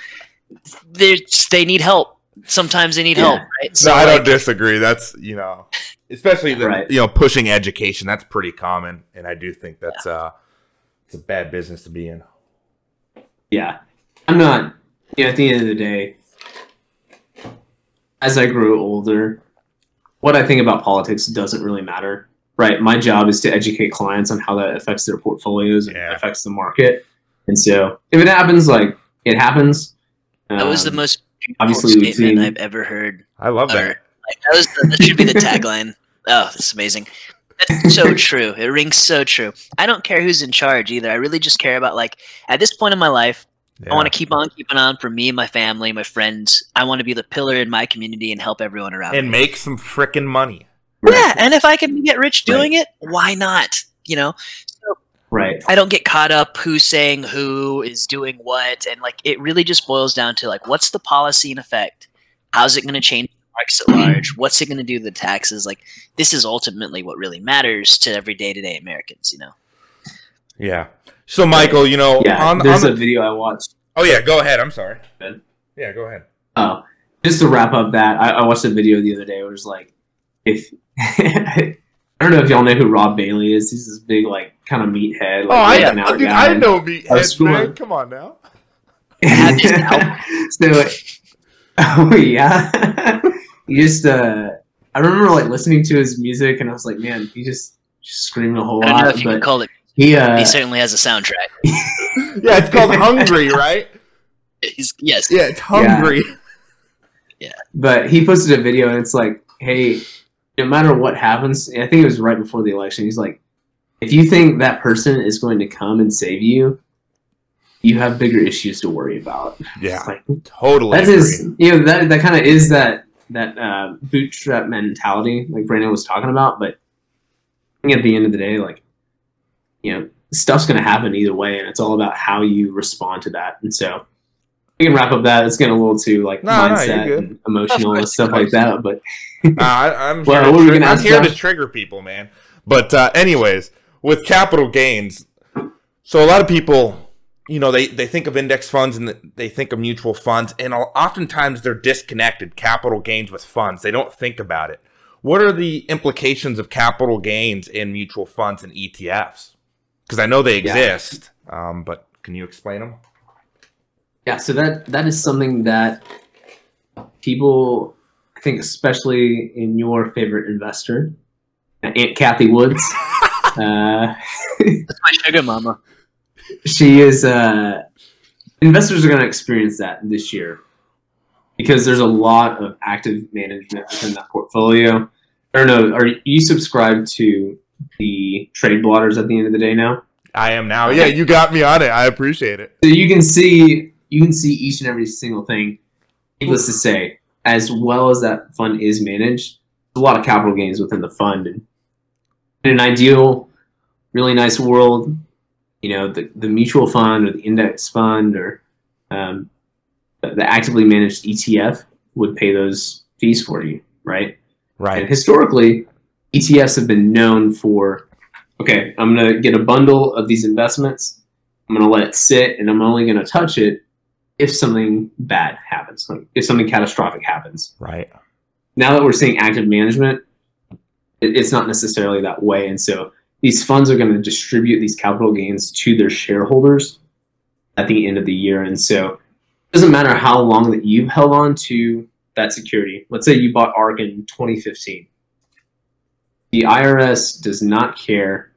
S3: They they need help. Sometimes they need
S2: Yeah.
S3: help, right?
S1: no, I
S3: like,
S1: don't disagree. That's you know, especially the
S2: Right.
S1: you know pushing education. That's pretty common, and I do think that's uh, it's a bad business to be in.
S2: yeah, I'm not. You know, at the end of the day, as I grew older, what I think about politics doesn't really matter. Right, my job is to educate clients on how that affects their portfolios and
S1: Yeah.
S2: affects the market. And so, if it happens, like it happens.
S3: that was the
S2: Um,
S3: most beautiful
S2: obviously we've
S3: statement
S2: seen-
S3: I've ever heard
S1: I love
S3: Or-
S1: that.
S3: Like, that was the, that should be the tagline. (laughs) Oh, that's amazing. That's so true. It rings so true. I don't care who's in charge either. I really just care about like at this point in my life, I want to keep on keeping on for me and my family, my friends. I want to be the pillar in my community and help everyone around.
S1: and
S3: me.
S1: make some freaking money.
S3: yeah, and if I can get rich doing it, why not? You know,
S2: right.
S3: I don't get caught up who's saying who is doing what, and like it really just boils down to like what's the policy in effect? How's it going to change the markets at large? What's it going to do to the taxes? Like this is ultimately what really matters to every day to day Americans. You know,
S1: Yeah. So Michael, you know,
S2: Yeah,
S1: on, on
S2: there's
S1: the,
S2: a video I watched.
S1: oh yeah, go ahead. I'm sorry.
S2: Good.
S1: Yeah, go ahead.
S2: Oh, just to wrap up that, I, I watched a video the other day where it was like, if (laughs) I don't know if y'all know who Rob Bailey is. He's this big, like, kind of meathead. Like,
S1: oh, I,
S2: working out
S1: dude,
S2: guy.
S1: I know meatheads, man. Come on now.
S3: Have his (laughs) help.
S2: so, (laughs) oh yeah, (laughs) he just. uh I remember like listening to his music, and I was like, man, he just, just screaming a whole
S3: I don't know
S2: lot.
S3: if you can
S2: But
S3: call it.
S2: he, uh,
S3: He certainly has a soundtrack.
S1: Yeah, it's called Hungry, right?
S3: He's, yes.
S1: Yeah, it's Hungry. Yeah.
S2: But he posted a video, and it's like, hey, no matter what happens, I think it was right before the election. He's like, if you think that person is going to come and save you, you have bigger issues to worry about.
S1: Yeah,
S2: like,
S1: totally.
S2: That's
S1: agree.
S2: his, you know, that that kind of is that that uh, bootstrap mentality, like Brandon was talking about. But I think at the end of the day, like, you know, stuff's going to happen either way, and it's all about how you respond to that. And so we can wrap up that. It's getting a little too like
S1: No, no,
S2: mindset
S1: good.
S2: and emotional and stuff like that. But
S1: Nah, I, I'm (laughs)
S2: Well,
S1: here, to,
S2: were gonna
S1: I'm
S2: ask,
S1: here to trigger people, man. But uh, anyways, with capital gains, so a lot of people, you know, they, they think of index funds and they think of mutual funds, and oftentimes they're disconnected. Capital gains with funds, they don't think about it. What are the implications of capital gains in mutual funds and ETFs? Because I know they
S2: Yeah.
S1: exist, um, but can you explain them?
S2: yeah, so that that is something that people, I think, especially in your favorite investor, Aunt Cathie Woods. (laughs) uh, (laughs)
S3: That's my sugar mama.
S2: she is uh investors are going to experience that this year because there's a lot of active management within that portfolio i don't know are you subscribed to the trade blotters at the end of the day now
S1: I am now. Yeah, you got me on it. I appreciate it.
S2: so you can see you can see each and every single thing needless to say as well as that fund is managed a lot of capital gains within the fund and in an ideal really nice world you know the, the mutual fund or the index fund or um, the, actively managed etf would pay those fees for you right
S1: Right.
S2: and historically etfs have been known for okay i'm going to get a bundle of these investments i'm going to let it sit and i'm only going to touch it if something bad happens like if something catastrophic happens
S1: Right.
S2: now that we're seeing active management it's not necessarily that way. And so these funds are going to distribute these capital gains to their shareholders at the end of the year. And so it doesn't matter how long that you've held on to that security. Let's say you bought ARK in 2015 the irs does not care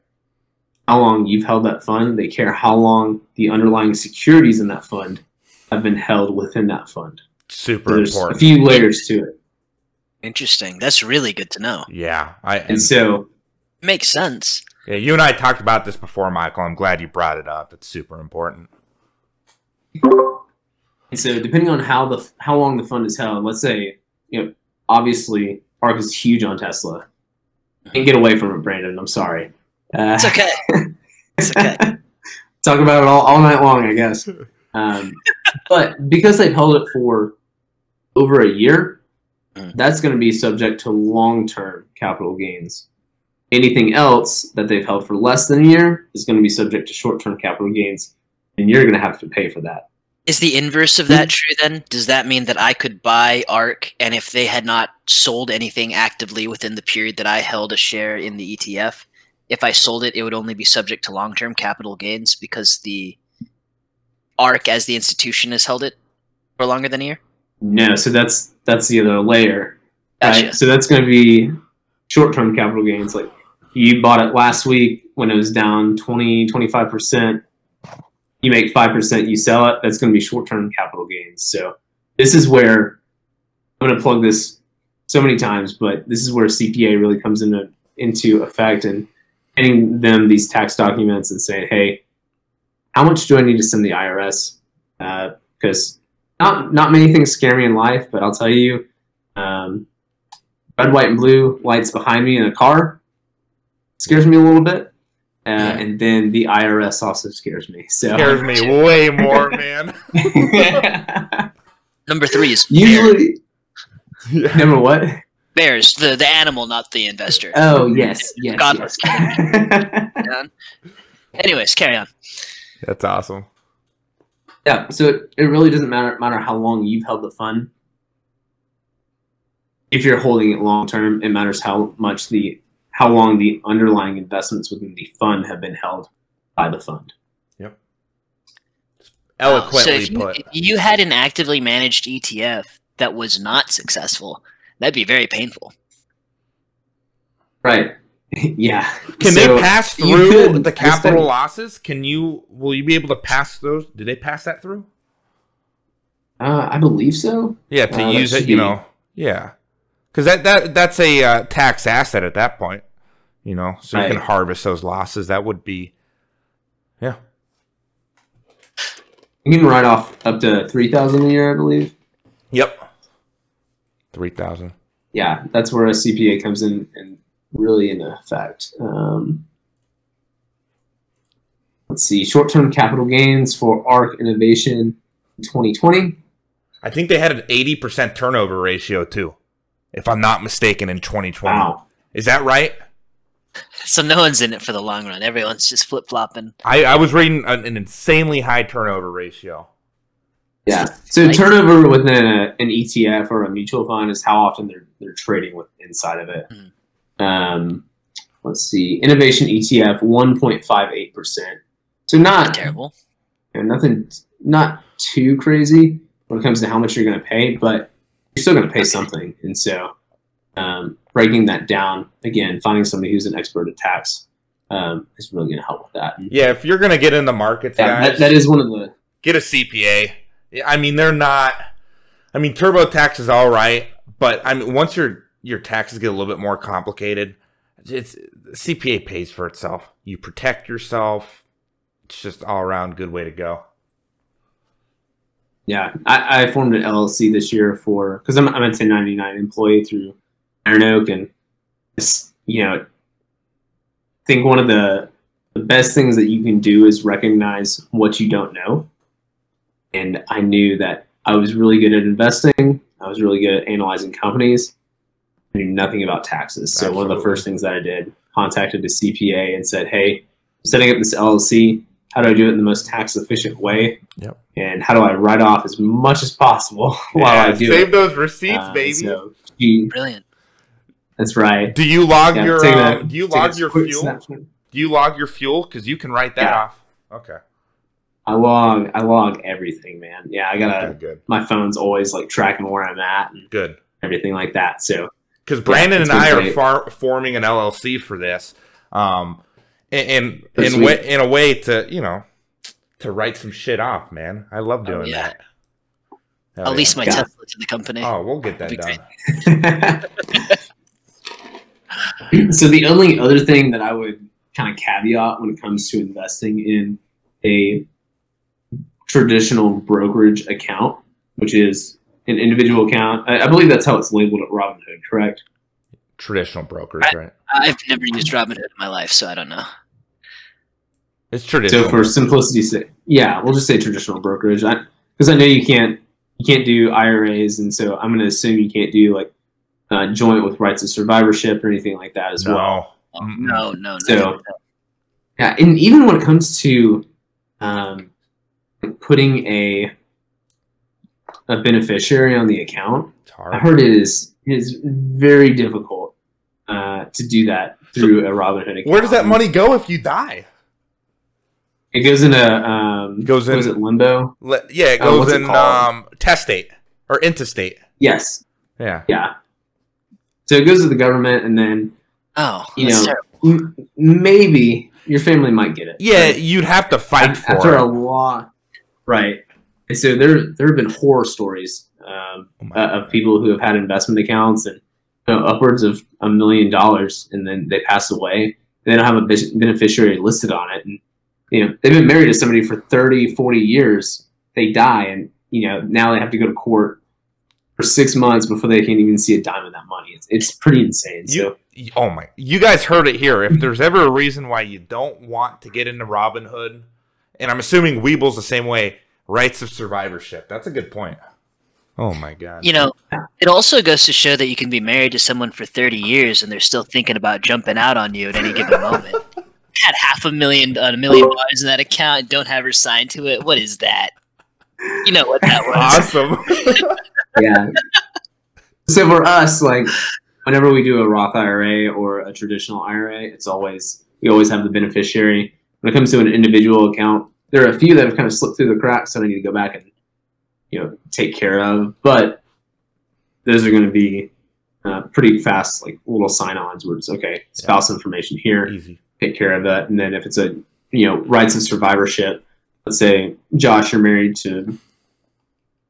S2: how long you've held that fund. They care how long the underlying securities in that fund have been held within that fund.
S1: Super
S2: there's
S1: important.
S2: a few layers to it
S3: Interesting. That's really good to know.
S1: yeah. I
S2: and so
S3: Makes sense.
S1: Yeah, you and I talked about this before, Michael. I'm glad you brought it up. It's super important.
S2: And so, depending on how the how long the fund is held, let's say, you know, obviously, Ark is huge on Tesla. Can't get away from it, Brandon. I'm sorry. Uh,
S3: It's okay. It's okay. (laughs)
S2: talk about it all, all night long, I guess. Um, (laughs) but because they've held it for over a year,
S3: Mm.
S2: that's going to be subject to long term capital gains. Anything else that they've held for less than a year is going to be subject to short term capital gains, and you're going to have to pay for that.
S3: Is the inverse of that true then? Does that mean that I could buy ARK and if they had not sold anything actively within the period that I held a share in the ETF, if I sold it, it would only be subject to long term capital gains because the ARK as the institution has held it for longer than a year?
S2: No, so that's that's the other layer.
S3: Gotcha.
S2: Right? So that's going to be short-term capital gains. Like you bought it last week when it was down 20, 25%. You make 5%, you sell it. That's going to be short-term capital gains. So this is where I'm going to plug this so many times, but this is where CPA really comes into into effect and getting them these tax documents and saying, hey, how much do I need to send the IRS? Because uh, not not many things scare me in life, but I'll tell you, um, red, white, and blue lights behind me in a car scares me a little bit, uh, and then the IRS also scares me. So
S1: Scares me (laughs) way more, man. (laughs)
S3: Number three is bear.
S2: usually
S1: Yeah.
S2: number what?
S3: bears, the, the animal, not the investor.
S2: Oh yes, yes,
S3: Godless.
S2: yes. (laughs)
S3: Anyways, carry on.
S1: That's awesome.
S2: Yeah. So it, it really doesn't matter matter how long you've held the fund. if you're holding it long term, it matters how much the how long the underlying investments within the fund have been held by the fund. Yep.
S1: Eloquently
S3: so if you,
S1: put.
S3: if you had an actively managed ETF that was not successful, that'd be very painful.
S2: Right. (laughs) yeah.
S1: Can
S2: So
S1: they pass through
S2: could-
S1: the capital losses? Can you? Will you be able to pass those? Did they pass that through?
S2: Uh, I believe so.
S1: Yeah, to
S2: Uh,
S1: use it, you
S2: be-
S1: know. Yeah, because that that that's a uh, tax asset at that point. You know, so you can harvest those losses. That would be, yeah.
S2: You can write off up to three thousand a year, I believe.
S1: Yep. Three thousand.
S2: Yeah, that's where a CPA comes in and really in effect. Um, let's see, short-term capital gains for ARK Innovation in 2020.
S1: I think they had an eighty percent turnover ratio too, if I'm not mistaken. In 2020,
S2: Wow.
S1: is that right?
S3: So no one's in it for the long run. Everyone's just flip flopping.
S1: I, I was reading an, an insanely high turnover ratio.
S2: Yeah. So
S3: Like-
S2: turnover within a, an ETF or a mutual fund is how often they're they're trading with inside of it. Um, let's see, innovation ETF one point five eight percent. So not
S3: Terrible.
S2: you know, nothing, not too crazy when it comes to how much you're going to pay, but you're still going to pay something. And so, um, breaking that down again, finding somebody who's an expert at tax um, is really going to help with that.
S1: Yeah, if you're gonna get in the markets,
S2: Yeah,
S1: guys,
S2: that, that is one of the
S1: get a CPA. I mean, they're not. I mean, TurboTax is all right, but I mean, once your your taxes get a little bit more complicated, it's CPA pays for itself. You protect yourself. It's just all around good way to go.
S2: Yeah, I, I formed an LLC this year for because I'm I'm a 1099 employee through Iron Oak, and you know, I think one of the the best things that you can do is recognize what you don't know. And I knew that I was really good at investing. I was really good at analyzing companies. I knew nothing about taxes. So one of the first things that I did, contacted a CPA and said, "Hey, I'm setting up this LLC. How do I do it in the most tax efficient way?
S1: Yep.
S2: And how do I write off as much as possible (laughs) while I do
S1: save
S2: it?"
S1: those receipts,
S2: Uh,
S1: baby.
S2: so she-
S3: Brilliant.
S2: that's right.
S1: do you log
S2: Yeah,
S1: your uh,
S2: a-
S1: Do you
S2: take a
S1: log your fuel?
S2: snapshot.
S1: Do you log your fuel? Because you can write that
S2: Yeah.
S1: off. Okay.
S2: I log I log everything, man. Yeah, I gotta.
S1: Okay, good.
S2: My phone's always like tracking where I'm at and
S1: Good.
S2: everything like that. So
S1: because Brandon
S2: it's
S1: and I
S2: been
S1: are far, forming an LLC for this, um, and, and in way, in a way to you know to write some shit off, man. I love doing
S3: yeah.
S1: that. Hell
S3: I'll
S1: yeah.
S3: lease my
S2: Yeah.
S3: Tesla to the company.
S1: Oh, we'll get that done. (laughs) (laughs)
S2: so the only other thing that I would kind of caveat when it comes to investing in a traditional brokerage account, which is an individual account, I, I believe that's how it's labeled at Robinhood, correct?
S1: Traditional brokers, right?
S3: I've never used Robinhood in my life, so I don't know.
S1: It's traditional.
S2: So for simplicity's sake, yeah, we'll just say traditional brokerage, because I, know you can't you can't do IRAs, and so I'm going to assume you can't do like uh, joint with rights of survivorship or anything like that as well.
S1: no.
S3: Oh,
S1: Mm-mm.
S3: no, no, no.
S2: So- Yeah, and even when it comes to um, putting a a beneficiary on the account, I heard it is it is very difficult uh, to do that through a Robinhood account.
S1: Where does that money go if you die?
S2: It goes into um,
S1: Goes
S2: what
S1: in-
S2: is it limbo?
S1: Le- yeah, it
S2: Uh,
S1: goes
S2: what's it
S1: in
S2: called?
S1: um, testate or intestate.
S2: Yes,
S1: Yeah.
S2: yeah. So it goes to the government, and then
S3: Oh,
S2: You know, m- maybe your family might get it.
S1: Yeah,
S2: Right?
S1: you'd have to fight
S2: Af-
S1: for
S2: after
S1: it.
S2: a lot, right? And so there there have been horror stories um,
S1: Oh
S2: uh, of people who have had investment accounts and you know, upwards of a million dollars, and then they pass away. They don't have a beneficiary listed on it, and you know they've been married to somebody for 30, 40 years. They die, and you know now they have to go to court for six months before they can even see a dime of that money. It's, it's pretty insane. so
S1: You, oh my! You guys heard it here. If there's ever a reason why you don't want to get into Robinhood, and I'm assuming Webull's the same way, rights of survivorship. That's a good point. Oh my god!
S3: You know, it also goes to show that you can be married to someone for 30 years and they're still thinking about jumping out on you at any given moment. (laughs) Had half a million, a million dollars in that account and don't have her signed to it. What is that? You know what that was.
S1: awesome. (laughs)
S2: yeah. So for us, like whenever we do a Roth IRA or a traditional IRA, it's always we always have the beneficiary. When it comes to an individual account, there are a few that have kind of slipped through the cracks that I need to go back and you know take care of. But those are going to be uh, pretty fast, like little sign-ons where it's okay, spouse information here,
S1: Easy.
S2: take care of that, and then if it's a you know rights of survivorship, let's say Josh, you're married to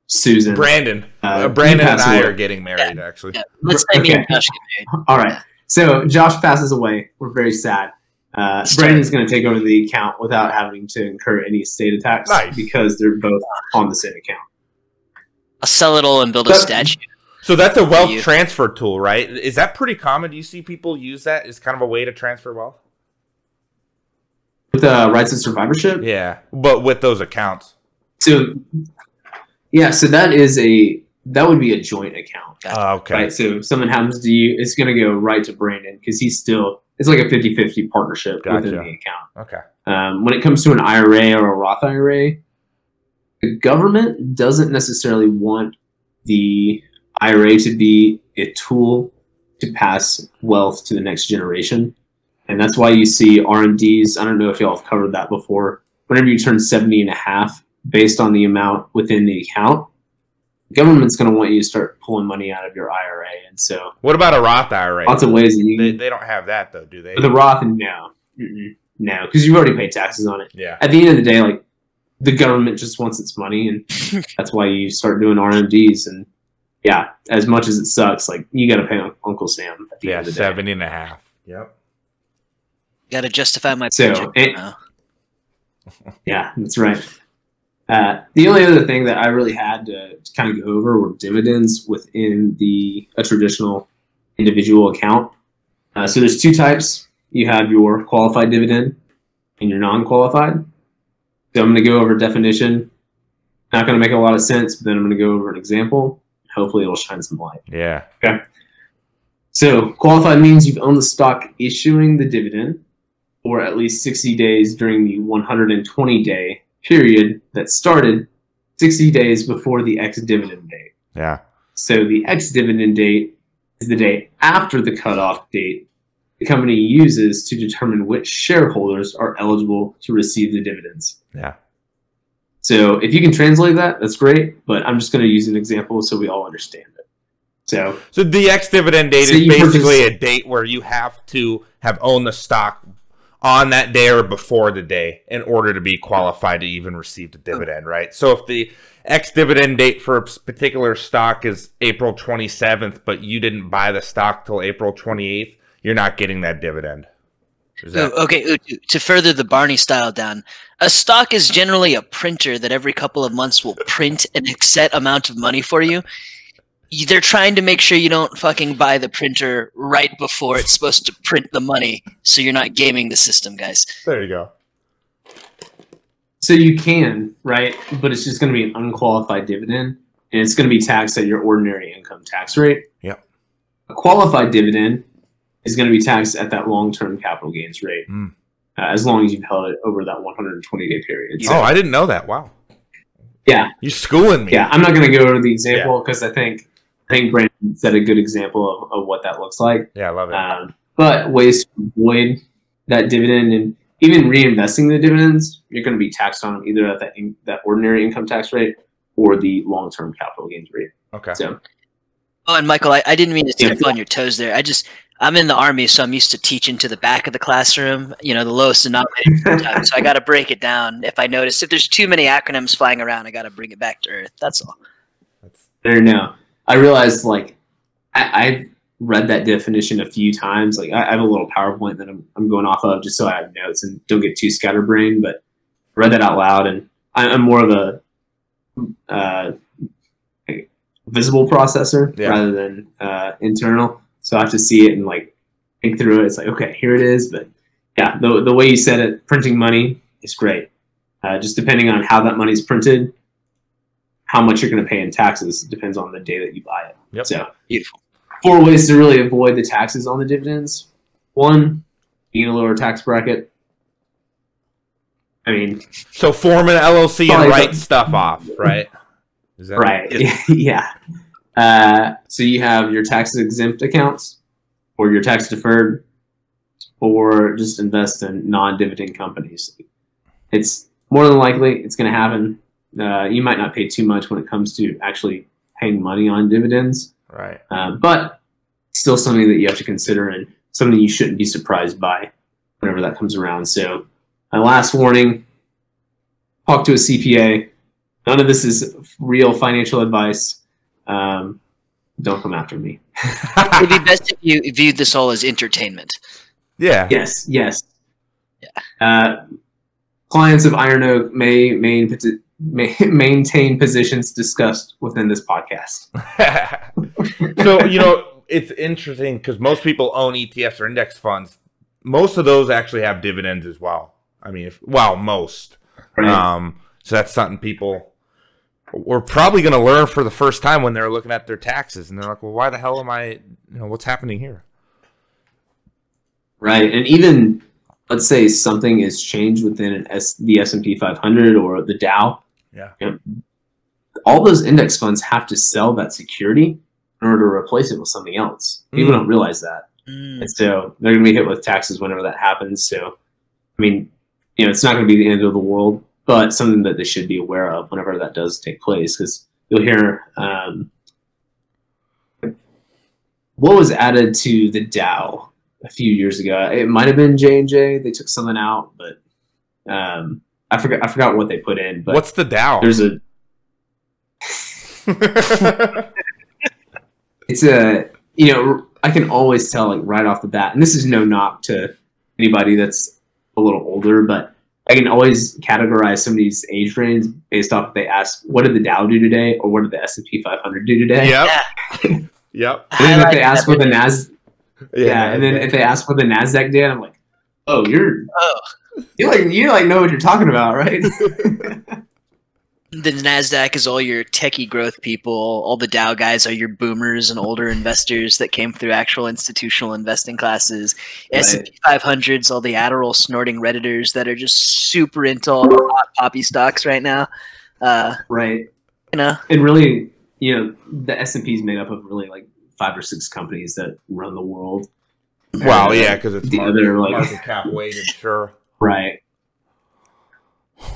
S2: Susan.
S1: Brandon.
S2: Uh,
S1: Uh, Brandon and I
S2: away.
S1: are getting married, actually.
S3: Yeah, let's say me and
S2: Okay.
S3: Josh get married.
S2: All right. So Josh passes away. We're very sad. Uh,
S3: Start.
S2: Brandon's going to take over the account without having to incur any state attacks
S1: Nice.
S2: because they're both on the same account.
S3: I'll sell it all and build a
S2: But-
S3: statue.
S1: So that's a wealth transfer tool, right? Is that pretty common? Do you see people use that as kind of a way to transfer wealth?
S2: With uh, rights of survivorship,
S1: Yeah, but with those accounts.
S2: so yeah, so that is a that would be a joint account,
S1: Oh, okay.
S2: right? So if something happens to you, it's going to go right to Brandon because he's still it's like a 50-50 partnership within the account.
S1: Okay.
S2: Um, when it comes to an IRA or a Roth IRA, the government doesn't necessarily want the IRA to be a tool to pass wealth to the next generation. And that's why you see RMDs. I don't know if y'all have covered that before. Whenever you turn 70 and a half, based on the amount within the account, government's going to want you to start pulling money out of your IRA. And so
S1: What about a Roth IRA?
S2: lots of ways that you
S1: They, they don't have that though, do they?
S2: The Roth, no. Mm-mm. No, because you've already paid taxes on it.
S1: yeah.
S2: at the end of the day, like the government just wants its money, and (laughs) that's why you start doing RMDs. And yeah, as much as it sucks, like you got to pay Uncle Sam at the
S1: Yeah,
S2: end of the day.
S1: and a half. Yep.
S3: Got to justify my
S2: So,
S3: paycheck
S2: it- (laughs) Yeah, that's right. Uh, the only other thing that I really had to, to kind of go over were dividends within the a traditional individual account. Uh, so there's two types. You have your qualified dividend and your non-qualified. So I'm going to go over definition. Not going to make a lot of sense, but then I'm going to go over an example. Hopefully, it'll shine some light.
S1: Yeah. Okay.
S2: So qualified means you've owned the stock issuing the dividend for at least 60 days during the 120 day period that started 60 days before the ex dividend date.
S1: Yeah.
S2: So the ex dividend date is the day after the cutoff date the company uses to determine which shareholders are eligible to receive the dividends.
S1: Yeah.
S2: So if you can translate that, that's great, but I'm just going to use an example so we all understand it. So
S1: So the ex dividend date
S2: So
S1: is basically
S2: purchase-
S1: a date where you have to have owned the stock on that day or before the day in order to be qualified to even receive the dividend, right? So if the ex dividend date for a particular stock is April 27th, but you didn't buy the stock till April 28th, you're not getting that dividend. That-
S3: Ooh, okay, ooh, to- further the Barney style down, a stock is generally a printer that every couple of months will print an set amount of money for you. You- They're trying to make sure you don't fucking buy the printer right before it's supposed to print the money, so you're not gaming the system, guys.
S1: there you go.
S2: So you can, right? But it's just going to be an unqualified dividend, and it's going to be taxed at your ordinary income tax rate.
S1: Yep.
S2: A qualified dividend is going to be taxed at that long-term capital gains rate,
S1: Mm.
S2: uh, as long as you've held it over that 120-day period. So,
S1: Oh, I didn't know that. Wow.
S2: Yeah.
S1: You're schooling me.
S2: yeah, I'm not going to go over the example because I think I think Brandon set a good example of, of what that looks like.
S1: Yeah, I love it.
S2: Um, but ways to avoid that dividend and even reinvesting the dividends, you're going to be taxed on them either at that in, that ordinary income tax rate or the long term capital gains rate.
S1: okay.
S2: So
S3: Oh, and Michael, I, I didn't mean to
S2: Yeah.
S3: on your toes there. I just, I'm in the army, so I'm used to teaching to the back of the classroom, you know, the lowest denominator. time. So I got to (laughs) break it down. If I notice, if there's too many acronyms flying around, I got to bring it back to earth. That's all.
S1: That's,
S2: there now, I realized like I, I've read that definition a few times. Like I, I have a little PowerPoint that I'm, I'm going off of just so I have notes and don't get too scatterbrained. But I read that out loud, and I, I'm more of a uh, visible processor
S1: Yeah.
S2: rather than uh, internal. So I have to see it and like think through it. It's like okay, here it is. But yeah, the the way you said it, printing money is great. Uh, just depending on how that money's printed, how much you're going to pay in taxes depends on the day that you buy it.
S1: Yep.
S2: So
S3: Beautiful.
S2: four ways to really avoid the taxes on the dividends. One, being a lower tax bracket. I mean,
S1: so form an LLC and write
S2: the-
S1: stuff off, right? Is that
S2: right? (laughs) yeah. Uh, so you have your tax exempt accounts, or your tax deferred, or just invest in non dividend companies. It's more than likely it's going to happen. Uh, you might not pay too much when it comes to actually paying money on dividends,
S1: Right.
S2: uh, but still something that you have to consider and something you shouldn't be surprised by whenever that comes around. So, my last warning talk to a CPA. None of this is real financial advice. Um, don't come after me. (laughs)
S3: It'd be best if you viewed this all as entertainment.
S1: yeah.
S2: Yes, yes.
S3: Yeah.
S2: Uh, clients of Iron Oak may, main, may maintain positions discussed within this podcast. (laughs)
S1: so you know it's interesting because most people own ETFs or index funds. Most of those actually have dividends as well. I mean, if, well, most.
S2: Right?
S1: Um, so that's something people were probably going to learn for the first time when they're looking at their taxes, and they're like, "Well, why the hell am I? You know, what's happening here?"
S2: Right, and even let's say something is changed within an S, the S and P 500 or the Dow.
S1: Yeah.
S2: you know, all those index funds have to sell that security in order to replace it with something else. People
S1: Mm.
S2: don't realize that,
S3: Mm.
S2: and so they're going to be hit with taxes whenever that happens. So, I mean, you know, it's not going to be the end of the world, but something that they should be aware of whenever that does take place, because you'll hear. Um, what was added to the Dow a few years ago. It might have been J and J. They took something out, but um, I forgot. I forgot what they put in. But
S1: What's the Dow?
S2: there's a. (laughs) It's a you know I can always tell like right off the bat, and this is no knock to anybody that's a little older, but I can always categorize somebody's age range based off if they ask what did the Dow do today or what did the S and P 500 do today.
S1: yep.
S3: Yeah. (laughs)
S1: Yep.
S2: And then if they ask
S3: that
S2: what the Nas
S1: Yeah.
S2: yeah, and then if they ask what the Nasdaq did, I'm like, oh, you're
S3: Oh.
S2: You like you like know what you're talking about, right?
S3: The Nasdaq is all your techie growth people. All the Dow guys are your boomers and older investors that came through actual institutional investing classes.
S2: Right.
S3: S&P 500's all the Adderall snorting redditors that are just super into all the hot poppy stocks right now. Uh,
S2: right.
S3: you know,
S2: And really, you know, the S and P is made up of really like five or six companies that run the world.
S1: Well,
S2: And, uh,
S1: yeah, because it's
S2: the
S1: market,
S2: other, like-
S1: market cap weighted, sure.
S2: Right.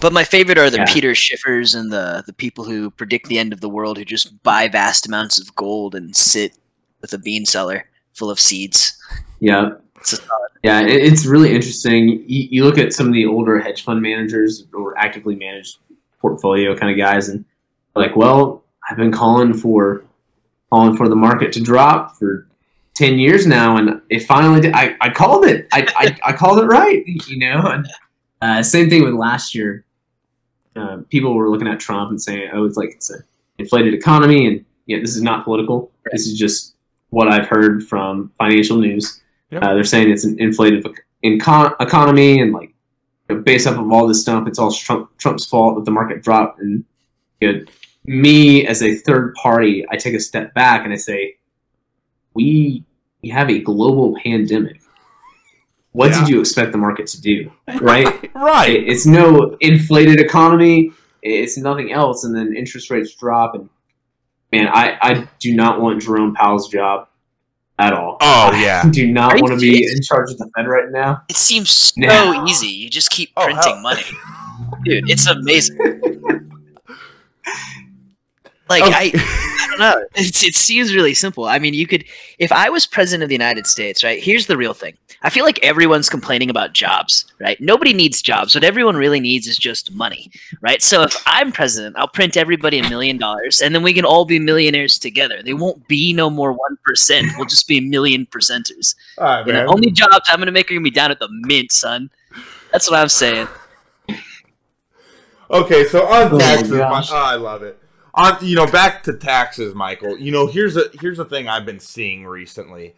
S3: but my favorite are the
S2: Yeah.
S3: Peter Schiffers and the the people who predict the end of the world who just buy vast amounts of gold and sit with a bean cellar full of seeds.
S2: Yeah. Yeah, it, it's really interesting. You, you look at some of the older hedge fund managers or actively managed portfolio kind of guys, and like, well, I've been calling for calling for the market to drop for ten years now, and it finally did. I, I called it. I, I, (laughs) I called it right. You know, and uh, same thing with last year. Uh, people were looking at Trump and saying, "Oh, it's like it's an inflated economy," and yeah, this is not political. This is just what I've heard from financial news.
S1: Yep.
S2: Uh, they're saying it's an inflated ec- incon- economy, and like you know, based off of all this stuff, it's all Trump, Trump's fault that the market dropped. And you know, me as a third party, I take a step back and I say, we we have a global pandemic. What
S1: Yeah.
S2: did you expect the market to do? (laughs) Right?
S1: Right.
S2: It- it's no inflated economy. It's nothing else, and then interest rates drop. And man, I, I do not want Jerome Powell's job at all.
S1: Oh,
S2: I
S1: yeah.
S2: do not want to be in charge of the Fed right now.
S3: It seems so
S2: No.
S3: easy. You just keep
S1: Oh,
S3: printing
S1: hell.
S3: money. Dude, it's amazing. (laughs) like
S1: Oh.
S3: I I don't know. (laughs) It's, it seems really simple. I mean, you could if I was president of the United States, right? Here's the real thing. I feel like everyone's complaining about jobs, right? Nobody needs jobs. What everyone really needs is just money, right? So if I'm president, I'll print everybody a million dollars and then we can all be millionaires together. They won't be no more 1%. We'll just be a million percenters.
S1: All right,
S3: You know, only jobs I'm gonna make are gonna be down at the mint, son. That's what I'm saying.
S1: Okay, so on
S2: Oh my
S1: taxes, my,
S2: gosh.
S1: oh, I love it. On you know, back to taxes, Michael. You know, here's a here's a thing I've been seeing recently,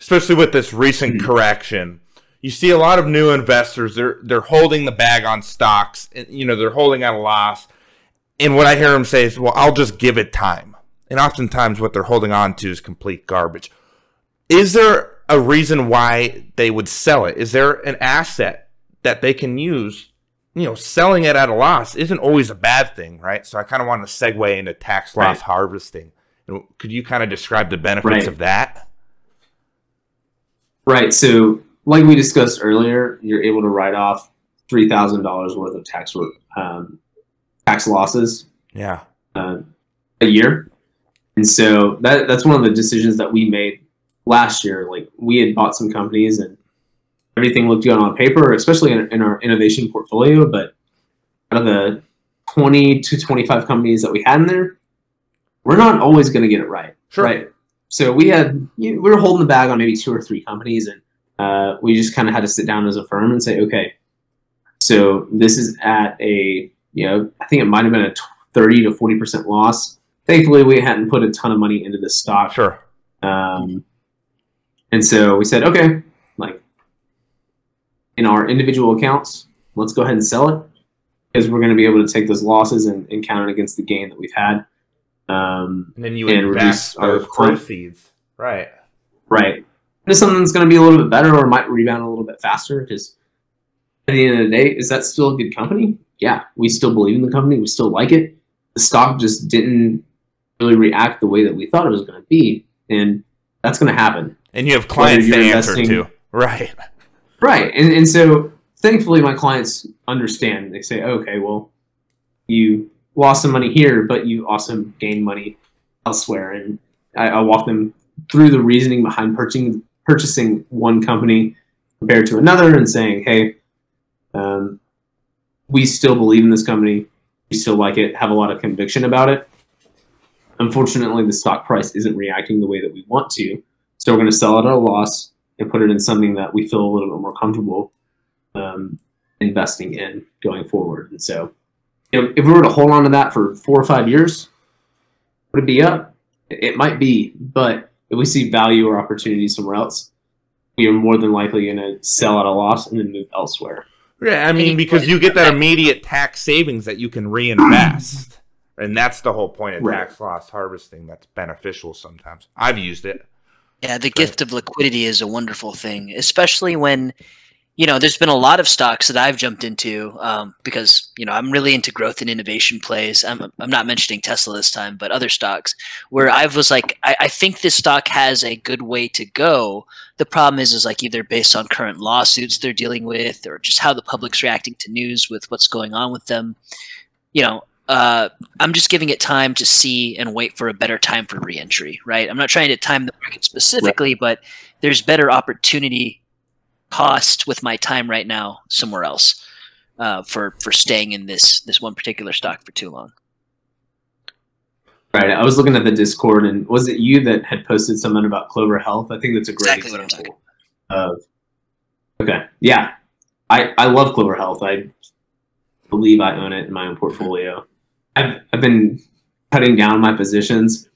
S1: especially with this recent
S2: Hmm.
S1: correction. You see a lot of new investors. They're they're holding the bag on stocks. And, you know, they're holding at a loss. And what I hear them say is, "Well, I'll just give it time." And oftentimes, what they're holding on to is complete garbage. Is there a reason why they would sell it? Is there an asset that they can use you know, selling it at a loss isn't always a bad thing, right? So I kind of want to segue into tax loss
S2: Right.
S1: harvesting Could you kind of describe the benefits
S2: Right.
S1: of that?
S2: Right. So, like we discussed earlier, you're able to write off three thousand dollars worth of tax um, tax losses
S1: Yeah.
S2: uh, a year, and so that that's one of the decisions that we made last year. Like we had bought some companies and everything looked good on paper, especially in, in our innovation portfolio. But out of the twenty to twenty five companies that we had in there, we're not always going to get it right.
S1: Sure.
S2: Right. So we had you know, we were holding the bag on maybe two or three companies, and uh, we just kind of had to sit down as a firm and say, okay, so this is at a you know I think it might have been a thirty to forty percent loss. Thankfully, we hadn't put a ton of money into this stock,
S1: Sure.
S2: um, and so we said, okay, in our individual accounts, let's go ahead and sell it because we're going to be able to take those losses and, and count it against the gain that we've had. Um,
S1: And then you
S2: And reduce our
S1: proceeds. Right.
S2: Right. Into something that's going to be a little bit better or might rebound a little bit faster because at the end of the day, is that still a good company? Yeah, we still believe in the company. We still like it. The stock just didn't really react the way that we thought it was going to be. And that's going to happen.
S1: And you have clients to answer to. Right.
S2: Right. And, and so thankfully, my clients understand. They say, okay, well, you lost some money here, but you also gained money elsewhere. And I, I walk them through the reasoning behind purchasing, purchasing one company compared to another and saying, hey, um, we still believe in this company. We still like it, have a lot of conviction about it. Unfortunately, the stock price isn't reacting the way that we want to. So we're going to sell it at a loss and put it in something that we feel a little bit more comfortable um, investing in going forward. And so, you know, if we were to hold on to that for four or five years, would it be up? It it might be, but if we see value or opportunity somewhere else, we are more than likely going to sell at a loss and then move elsewhere.
S1: Yeah, I mean, because you get that immediate tax savings that you can reinvest. And that's the whole point of
S2: Right.
S1: tax loss harvesting. That's beneficial sometimes. I've used it.
S3: Yeah, the gift of liquidity is a wonderful thing, especially when, you know, there's been a lot of stocks that I've jumped into um, because, you know, I'm really into growth and innovation plays. I'm, I'm not mentioning Tesla this time, but other stocks where I was like, I, I think this stock has a good way to go. The problem is, is like either based on current lawsuits they're dealing with or just how the public's reacting to news with what's going on with them. You know, uh, I'm just giving it time to see and wait for a better time for reentry, right? I'm not trying to time the market specifically, but there's better opportunity cost with my time right now somewhere else uh, for for staying in this this one particular stock for too long.
S2: Right. I was looking at the Discord, and was it you that had posted something about Clover Health? I think that's a great
S3: Exactly
S2: example of. Okay. Yeah. I I love Clover Health. I believe I own it in my own portfolio. I've I've been cutting down my positions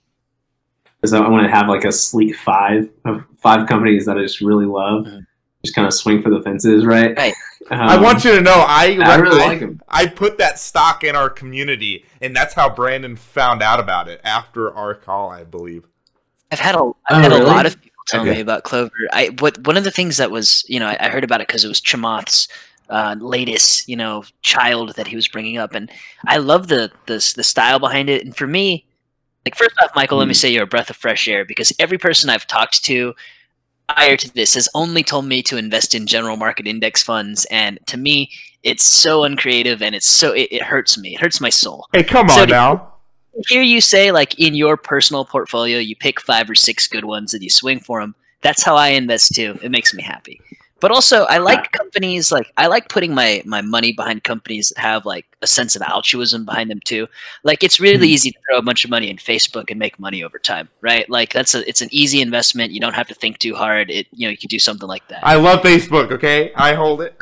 S2: because I want to have like a sleek five of five companies that I just really love.
S3: Mhm.
S2: Just kind of swing for the fences, right?
S3: Right.
S1: I
S2: Um,
S1: want you to know, I,
S2: I really
S1: I,
S2: like them.
S1: I put that stock in our community, and that's how Brandon found out about it after our call, I believe.
S3: I've had a I've
S2: Oh,
S3: had
S2: really?
S3: a lot of people tell
S1: Okay.
S3: me about Clover. I what one of the things that was you know I, I heard about it because it was Chamath's uh, latest you know child that he was bringing up, and I love the the the style behind it. And for me, like first off, Michael, let me
S2: Mm.
S3: say you're a breath of fresh air because every person I've talked to prior to this has only told me to invest in general market index funds, and to me, it's so uncreative and it's so it, it hurts me. It hurts my soul
S1: Hey, come
S3: So
S1: on now.
S3: hear you say like in your personal portfolio you pick five or six good ones and you swing for them that's how i invest too it makes me happy but also i like companies like i like putting my my money behind companies that have like a sense of altruism behind them too like it's really
S2: Mhm.
S3: easy to throw a bunch of money in facebook and make money over time right like that's a it's an easy investment you don't have to think too hard it you know you could do something like that
S1: I love Facebook, okay? I hold it.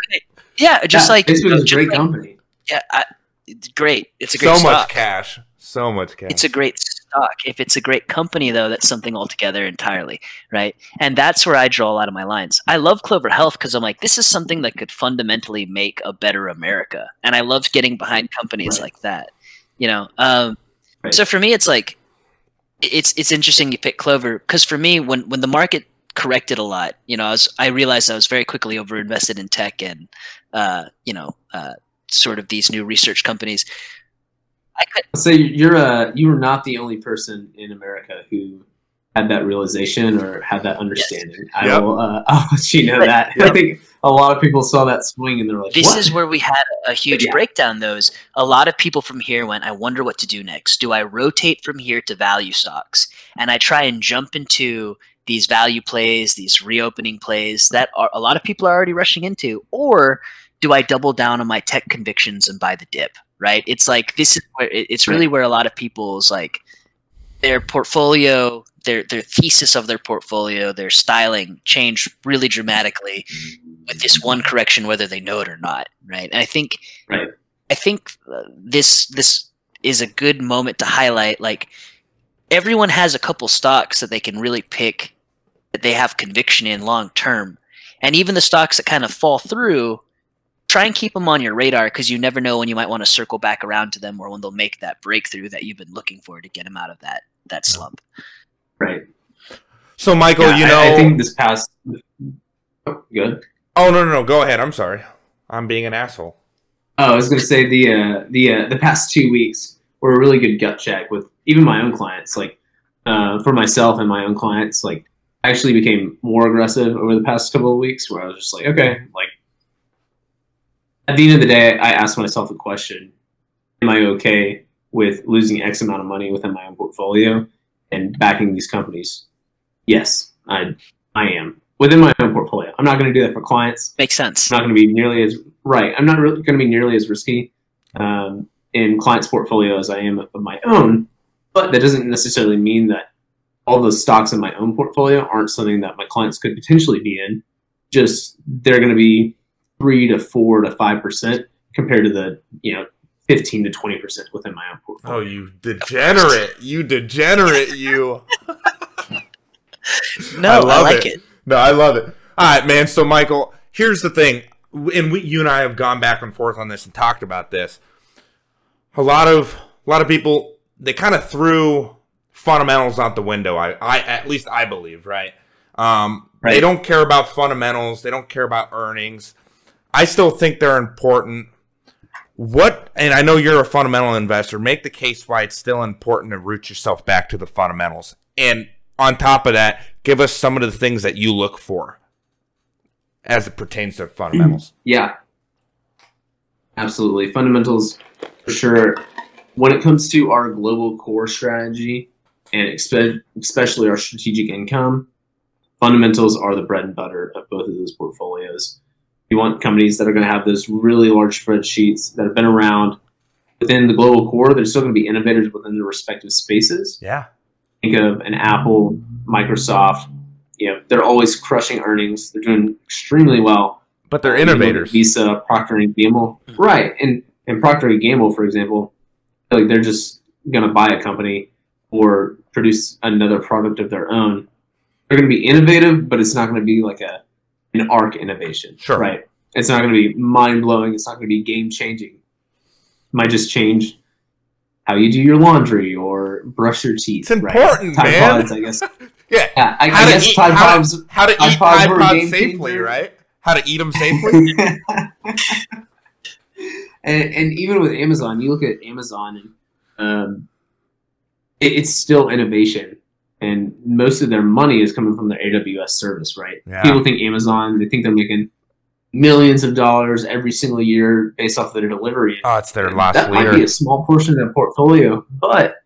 S3: yeah just
S2: Yeah,
S3: like
S2: Facebook is a great
S3: like-
S2: company.
S3: yeah I, it's great it's a great
S1: So much cash. So much cash.
S3: it's a great stock. If it's a great company, though, that's something altogether entirely, right? And that's where I draw a lot of my lines. I love Clover Health because I'm like, this is something that could fundamentally make a better America, and I love getting behind companies
S2: Right.
S3: like that. You know, um,
S2: Right.
S3: so for me, it's like, it's it's interesting you pick Clover because for me, when when the market corrected a lot, you know, I was I realized I was very quickly overinvested in tech and uh, you know, uh, sort of these new research companies. I could.
S2: I'll say you're uh you were not the only person in America who had that realization or had that understanding. I
S1: Yep.
S2: will uh, (laughs) I'll let you know
S3: But-
S2: that. I think a lot of people saw that swing and they're like,
S3: This
S2: what?
S3: is where we had a huge
S2: Yeah.
S3: breakdown. Those a lot of people from here went. I wonder what to do next. Do I rotate from here to value stocks, and I try and jump into these value plays, these reopening plays that are, a lot of people are already rushing into, or do I double down on my tech convictions and buy the dip? Right? It's like this is where it's really where a lot of people's like their portfolio, their their thesis of their portfolio, their styling changed really dramatically with this one correction, whether they know it or not, right? And I think,
S2: Right.
S3: I think uh, this this is a good moment to highlight. Like everyone has a couple stocks that they can really pick that they have conviction in long term, and even the stocks that kind of fall through, try and keep them on your radar because you never know when you might want to circle back around to them or when they'll make that breakthrough that you've been looking for to get them out of that that slump.
S2: right.
S1: So, Michael,
S2: Yeah,
S1: you
S2: I-
S1: know.
S2: I, think this past oh, good.
S1: oh no, no, no. Go ahead. I'm sorry. I'm being an asshole.
S2: Oh, I was going to say the uh, the uh, the past two weeks were a really good gut check with even my own clients. Like uh, for myself and my own clients, like I actually became more aggressive over the past couple of weeks. Where I was just like, okay, like at the end of the day, I asked myself the question: Am I okay with losing X amount of money within my own portfolio and backing these companies? Yes, I I am within my own portfolio. I'm not going to do that for clients.
S3: Makes sense.
S2: I'm not going to be nearly as right. I'm not really going to be nearly as risky um, in clients' portfolio as I am of my own. But that doesn't necessarily mean that all those stocks in my own portfolio aren't something that my clients could potentially be in. Just they're going to be three to four to five percent compared to the you know fifteen to twenty percent within my own portfolio.
S1: Oh, you degenerate! You degenerate! You. (laughs)
S3: No,
S1: I
S3: I, like
S1: it.
S3: it.
S1: No, I love it. All right, man. So, Michael, here's the thing, and we, you and I have gone back and forth on this and talked about this. A lot of a lot of people they kind of threw fundamentals out the window. I, I at least I believe, right? Um, They don't care about fundamentals. They don't care about earnings. I still think they're important. What, and I know you're a fundamental investor. Make the case why it's still important to root yourself back to the fundamentals. And on top of that, give us some of the things that you look for as it pertains to fundamentals. (clears throat)
S2: Yeah, absolutely. Fundamentals, for sure. When it comes to our global core strategy and expe- especially our strategic income, fundamentals are the bread and butter of both of those portfolios. You want companies that are going to have those really large spreadsheets that have been around within the global core. They're still going to be innovators within their respective spaces.
S1: Yeah.
S2: Think of an Apple, Microsoft. You know, they're always crushing earnings. They're doing extremely well.
S1: But they're uh,
S2: You look
S1: innovators.
S2: Visa, Procter and Gamble, mm-hmm. right? And and Procter and Gamble, for example, like they're just gonna buy a company or produce another product of their own. They're gonna be innovative, but it's not gonna be like a an ARK innovation,
S1: Sure.
S2: right? It's not gonna be mind blowing. It's not gonna be game changing. Might just change how you do your laundry or brush your teeth.
S1: It's
S2: right?
S1: important,
S2: Tide
S1: man.
S2: Pods, I guess. (laughs)
S1: Yeah.
S2: Yeah, I,
S1: How
S2: I
S1: to
S2: guess
S1: eat-
S2: Tide
S1: how to-
S2: Pods
S1: How to eat Tide Pods safely,
S2: changer.
S1: right? How to eat them safely? (laughs)
S2: and and even with Amazon, you look at Amazon and um, it, it's still innovation, and most of their money is coming from their AWS service, right?
S1: Yeah.
S2: People think Amazon, they think they're making millions of dollars every single year based off of their delivery.
S1: oh, it's their
S2: And
S1: last
S2: that might be a small portion of their portfolio, but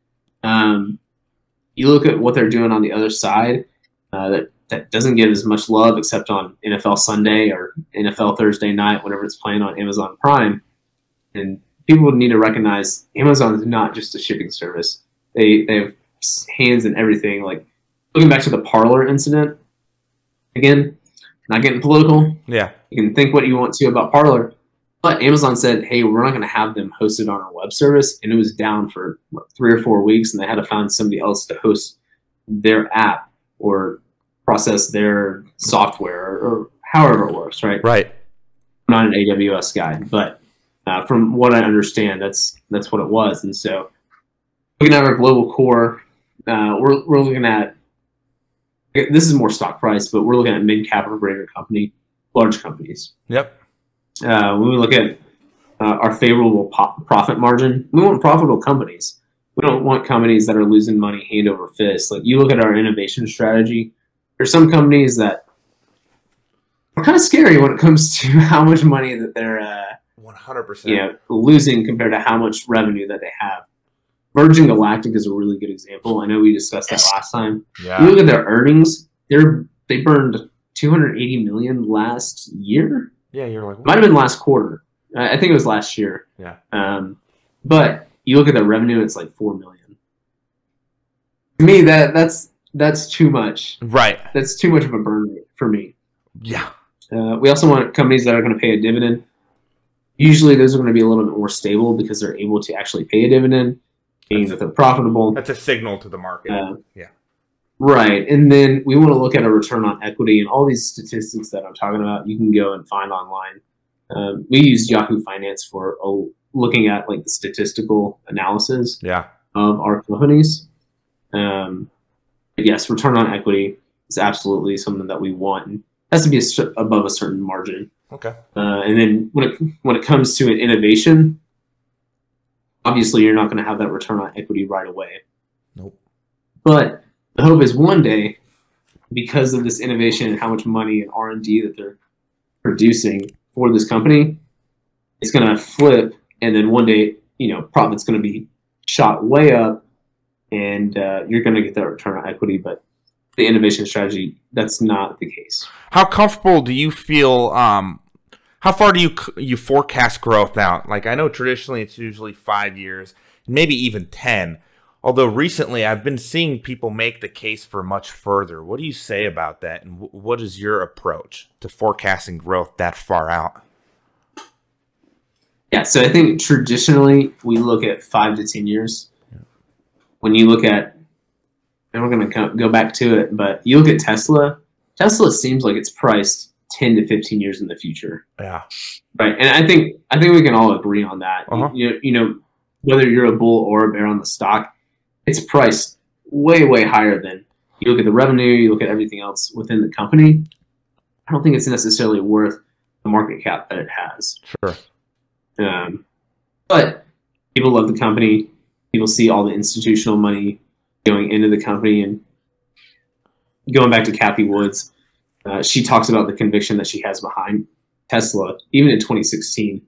S2: um, you look at what they're doing on the other side uh, that that doesn't get as much love except on NFL Sunday or NFL Thursday night, whenever it's playing on Amazon Prime. And people need to recognize Amazon is not just a shipping service; they they have hands and everything. Like looking back to the Parler incident, again, not getting political,
S1: Yeah.
S2: you can think what you want to about Parler, but Amazon said, "Hey, we're not going to have them hosted on our web service," and it was down for what, three or four weeks, and they had to find somebody else to host their app or process their software or, or however it works. Right?
S1: Right.
S2: I'm not an AWS guy, but uh, from what I understand, that's that's what it was. And so, looking at our global core, uh, we're we're looking at this is more stock price, but we're looking at mid cap or greater company, large companies.
S1: Yep.
S2: Uh, when we look at uh, our favorable profit margin. We want profitable companies. We don't want companies that are losing money hand over fist. Like you look at our innovation strategy, there's some companies that are kind of scary when it comes to (laughs) how much money that they're uh,
S1: One hundred percent.
S2: you know losing compared to how much revenue that they have. Virgin Galactic is a really good example. I know we discussed that last time.
S1: Yeah.
S2: You look at their earnings; they're they burned 280 million last year.
S1: Yeah. You're like.
S2: Might have been last quarter. I think it was last year.
S1: Yeah.
S2: Um, but you look at their revenue; it's like four million. To me, that that's that's too much.
S1: Right.
S2: That's too much of a burn rate for me.
S1: Yeah.
S2: Uh, we also want companies that are going to pay a dividend. Usually, those are going to be a little bit more stable because they're able to actually pay a dividend, meaning that they're profitable.
S1: That's a signal to the market.
S2: Uh,
S1: Yeah.
S2: Right. And then we want to look at a return on equity and all these statistics that I'm talking about, you can go and find online. Um, we use Yahoo Finance for uh, looking at like the statistical analysis
S1: yeah.
S2: of our companies. Um, yes, return on equity is absolutely something that we want. and has to be a above a certain margin.
S1: Okay.
S2: Uh, and then when it when it comes to an innovation, obviously you're not going to have that return on equity right away.
S1: Nope.
S2: But the hope is one day, because of this innovation and how much money and R and D that they're producing for this company, it's going to flip, and then one day, you know, profit's going to be shot way up, and uh, you're going to get that return on equity. But the innovation strategy, that's not the case.
S1: How comfortable do you feel? Um, how far do you you forecast growth out? Like I know traditionally it's usually five years, maybe even ten. Although recently I've been seeing people make the case for much further. What do you say about that? And wh- what is your approach to forecasting growth that far out?
S2: Yeah, so I think traditionally we look at five to ten years. When you look at, and we're going to go back to it, but you look at Tesla. Tesla seems like it's priced ten to fifteen years in the future,
S1: Yeah.
S2: right? And I think I think we can all agree on that.
S1: Uh-huh.
S2: You, you know, whether you're a bull or a bear on the stock, it's priced way way higher than you look at the revenue, you look at everything else within the company. I don't think it's necessarily worth the market cap that it has.
S1: Sure.
S2: Um, but people love the company. People see all the institutional money going into the company. And going back to Cathie Woods, uh, she talks about the conviction that she has behind Tesla, even in 2016.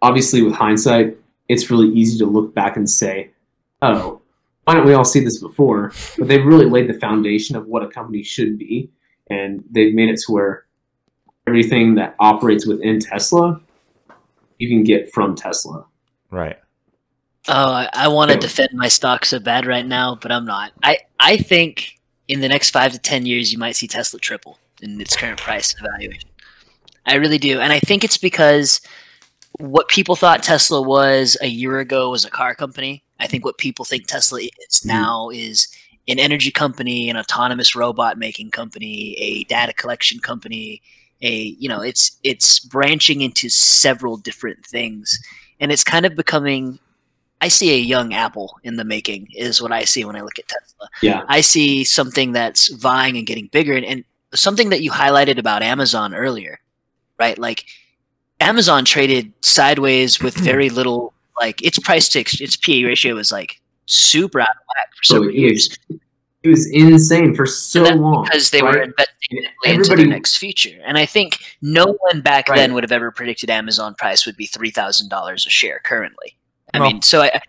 S2: Obviously, with hindsight, it's really easy to look back and say, oh, why don't we all see this before? But they've really laid the foundation of what a company should be. And they've made it to where everything that operates within Tesla, you can get from Tesla.
S1: Right.
S3: Oh, I, I want to
S2: Yeah.
S3: defend my stock so bad right now, but I'm not. I, I think in the next five to ten years, you might see Tesla triple in its current price and valuation. I really do, and I think it's because what people thought Tesla was a year ago was a car company. I think what people think Tesla is mm-hmm. now is an energy company, an autonomous robot making company, a data collection company. A you know, it's it's branching into several different things, and it's kind of becoming I see a young Apple in the making, is what I see when I look at Tesla.
S2: Yeah.
S3: I see something that's vying and getting bigger, and, and something that you highlighted about Amazon earlier, right? Like Amazon traded sideways with hmm. very little, like its price to its PE ratio was like super out of whack for several oh,
S2: it
S3: years.
S2: It was insane for so long.
S3: because they were investing heavily into
S2: everybody-
S3: their next future. And I think no one back
S2: Right.
S3: then would have ever predicted Amazon price would be three thousand dollars a share currently. I
S1: No.
S3: mean, so I,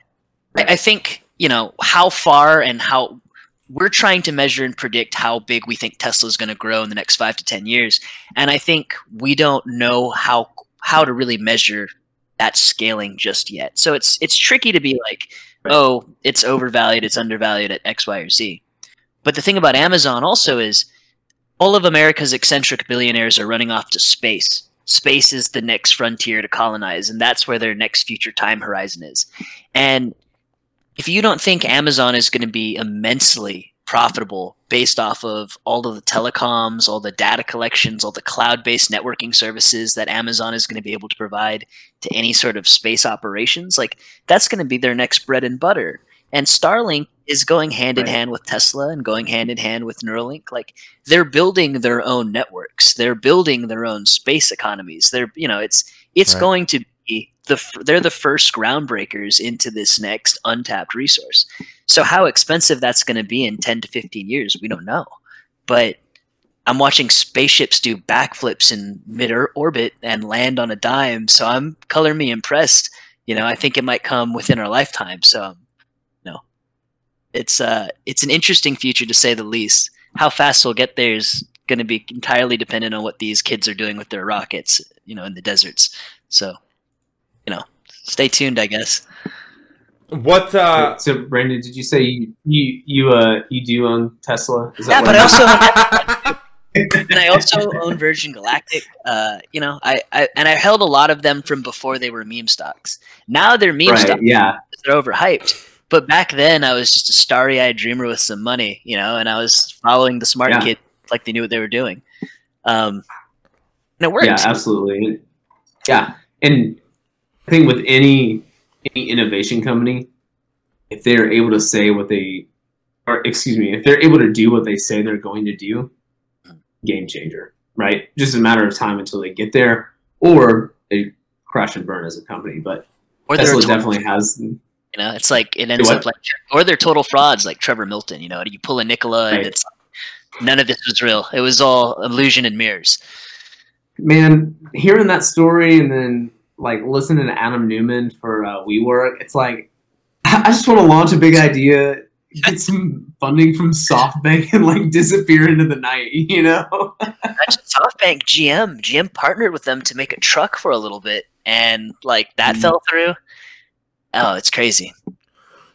S3: I, think you know how far and how we're trying to measure and predict how big we think Tesla is going to grow in the next five to ten years, and I think we don't know how how to really measure that scaling just yet. So it's it's tricky to be like, oh, it's overvalued, it's undervalued at X, Y, or Z. But the thing about Amazon also is all of America's eccentric billionaires are running off to space. Space is the next frontier to colonize, and that's where their next future time horizon is. And if you don't think Amazon is going to be immensely profitable based off of all of the telecoms, all the data collections, all the cloud based networking services that Amazon is going to be able to provide to any sort of space operations, like that's going to be their next bread and butter. And Starlink is going hand in hand with Tesla and going hand in hand with Neuralink. Like they're building their own networks. They're building their own space economies. They're you know it's it's
S1: Right.
S3: going to be the they're the first groundbreakers into this next untapped resource. So how expensive that's going to be in 10 to 15 years, we don't know. But I'm watching spaceships do backflips in mid orbit and land on a dime. So I'm color me impressed. You know, I think it might come within our lifetime. So, it's uh, it's an interesting future to say the least. How fast we'll get there is going to be entirely dependent on what these kids are doing with their rockets. You know, in the deserts. So, you know, stay tuned. I guess.
S1: What? Uh,
S2: so Brandon, did you say you you you uh you do own Tesla? Is
S3: Yeah,
S2: what
S3: but I
S2: I
S3: also (laughs) and I also own Virgin Galactic. Uh, you know, I, I and I held a lot of them from before they were meme stocks. Now they're meme
S2: right,
S3: stocks.
S2: yeah.
S3: They're overhyped. But back then, I was just a starry-eyed dreamer with some money, you know, and I was following the smart
S2: Yeah.
S3: kid like they knew what they were doing. Um, and it worked.
S2: Yeah, absolutely. Yeah, and I think with any any innovation company, if they're able to say what they, or excuse me, if they're able to do what they say they're going to do, game changer, right? Just a matter of time until they get there, or they crash and burn as a company. But
S3: or
S2: Tesla definitely has.
S3: You know, it's like it ends up like, or they're total frauds like Trevor Milton. You know, you pull a Nikola and it's none of this was real. It was all illusion and mirrors.
S2: Man, hearing that story and then like listening to Adam Neumann for uh, WeWork, it's like I I just want to launch a big idea, get some (laughs) funding from SoftBank, and like disappear into the night. (laughs) You know?
S3: SoftBank GM. GM partnered with them to make a truck for a little bit, and like that
S2: Mhm.
S3: fell through. Oh, it's crazy.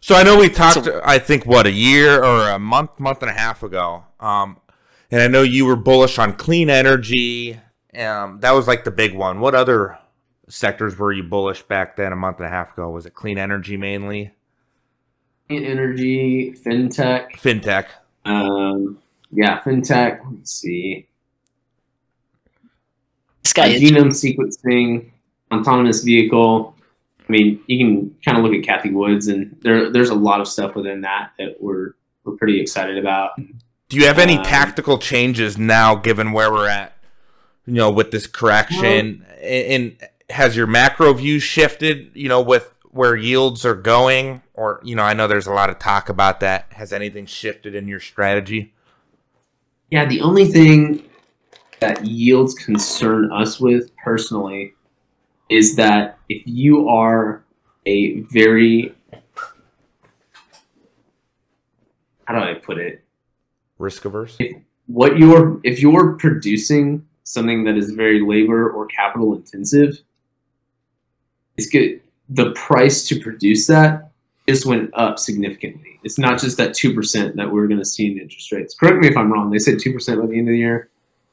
S1: So I know we talked.
S3: So-
S1: I think what a year or a month, month and a half ago. Um, and I know you were bullish on clean energy. Um, that was like the big one. What other sectors were you bullish back then? A month and a half ago, was it clean energy mainly?
S2: Clean energy, fintech.
S1: Fintech.
S2: Um, yeah, fintech. Let's see.
S3: This
S2: Uh,
S3: guy is
S2: genome sequencing, autonomous vehicle. I mean, you can kind of look at Cathie Woods, and there there's a lot of stuff within that that we're we're pretty excited about.
S1: Do you have any
S2: Um,
S1: tactical changes now, given where we're at? You know, with this correction, and, and has your macro view shifted? You know, with where yields are going, or you know, I know there's a lot of talk about that. Has anything shifted in your strategy?
S2: Yeah, the only thing that yields concern us with personally is that if you are a very how do I put it?
S1: Risk averse.
S2: What you're if you're producing something that is very labor or capital intensive, it's good. The price to produce that just went up significantly. It's not just that two percent that we're going to see in interest rates. Correct me if I'm wrong. They said two percent by the end of the year.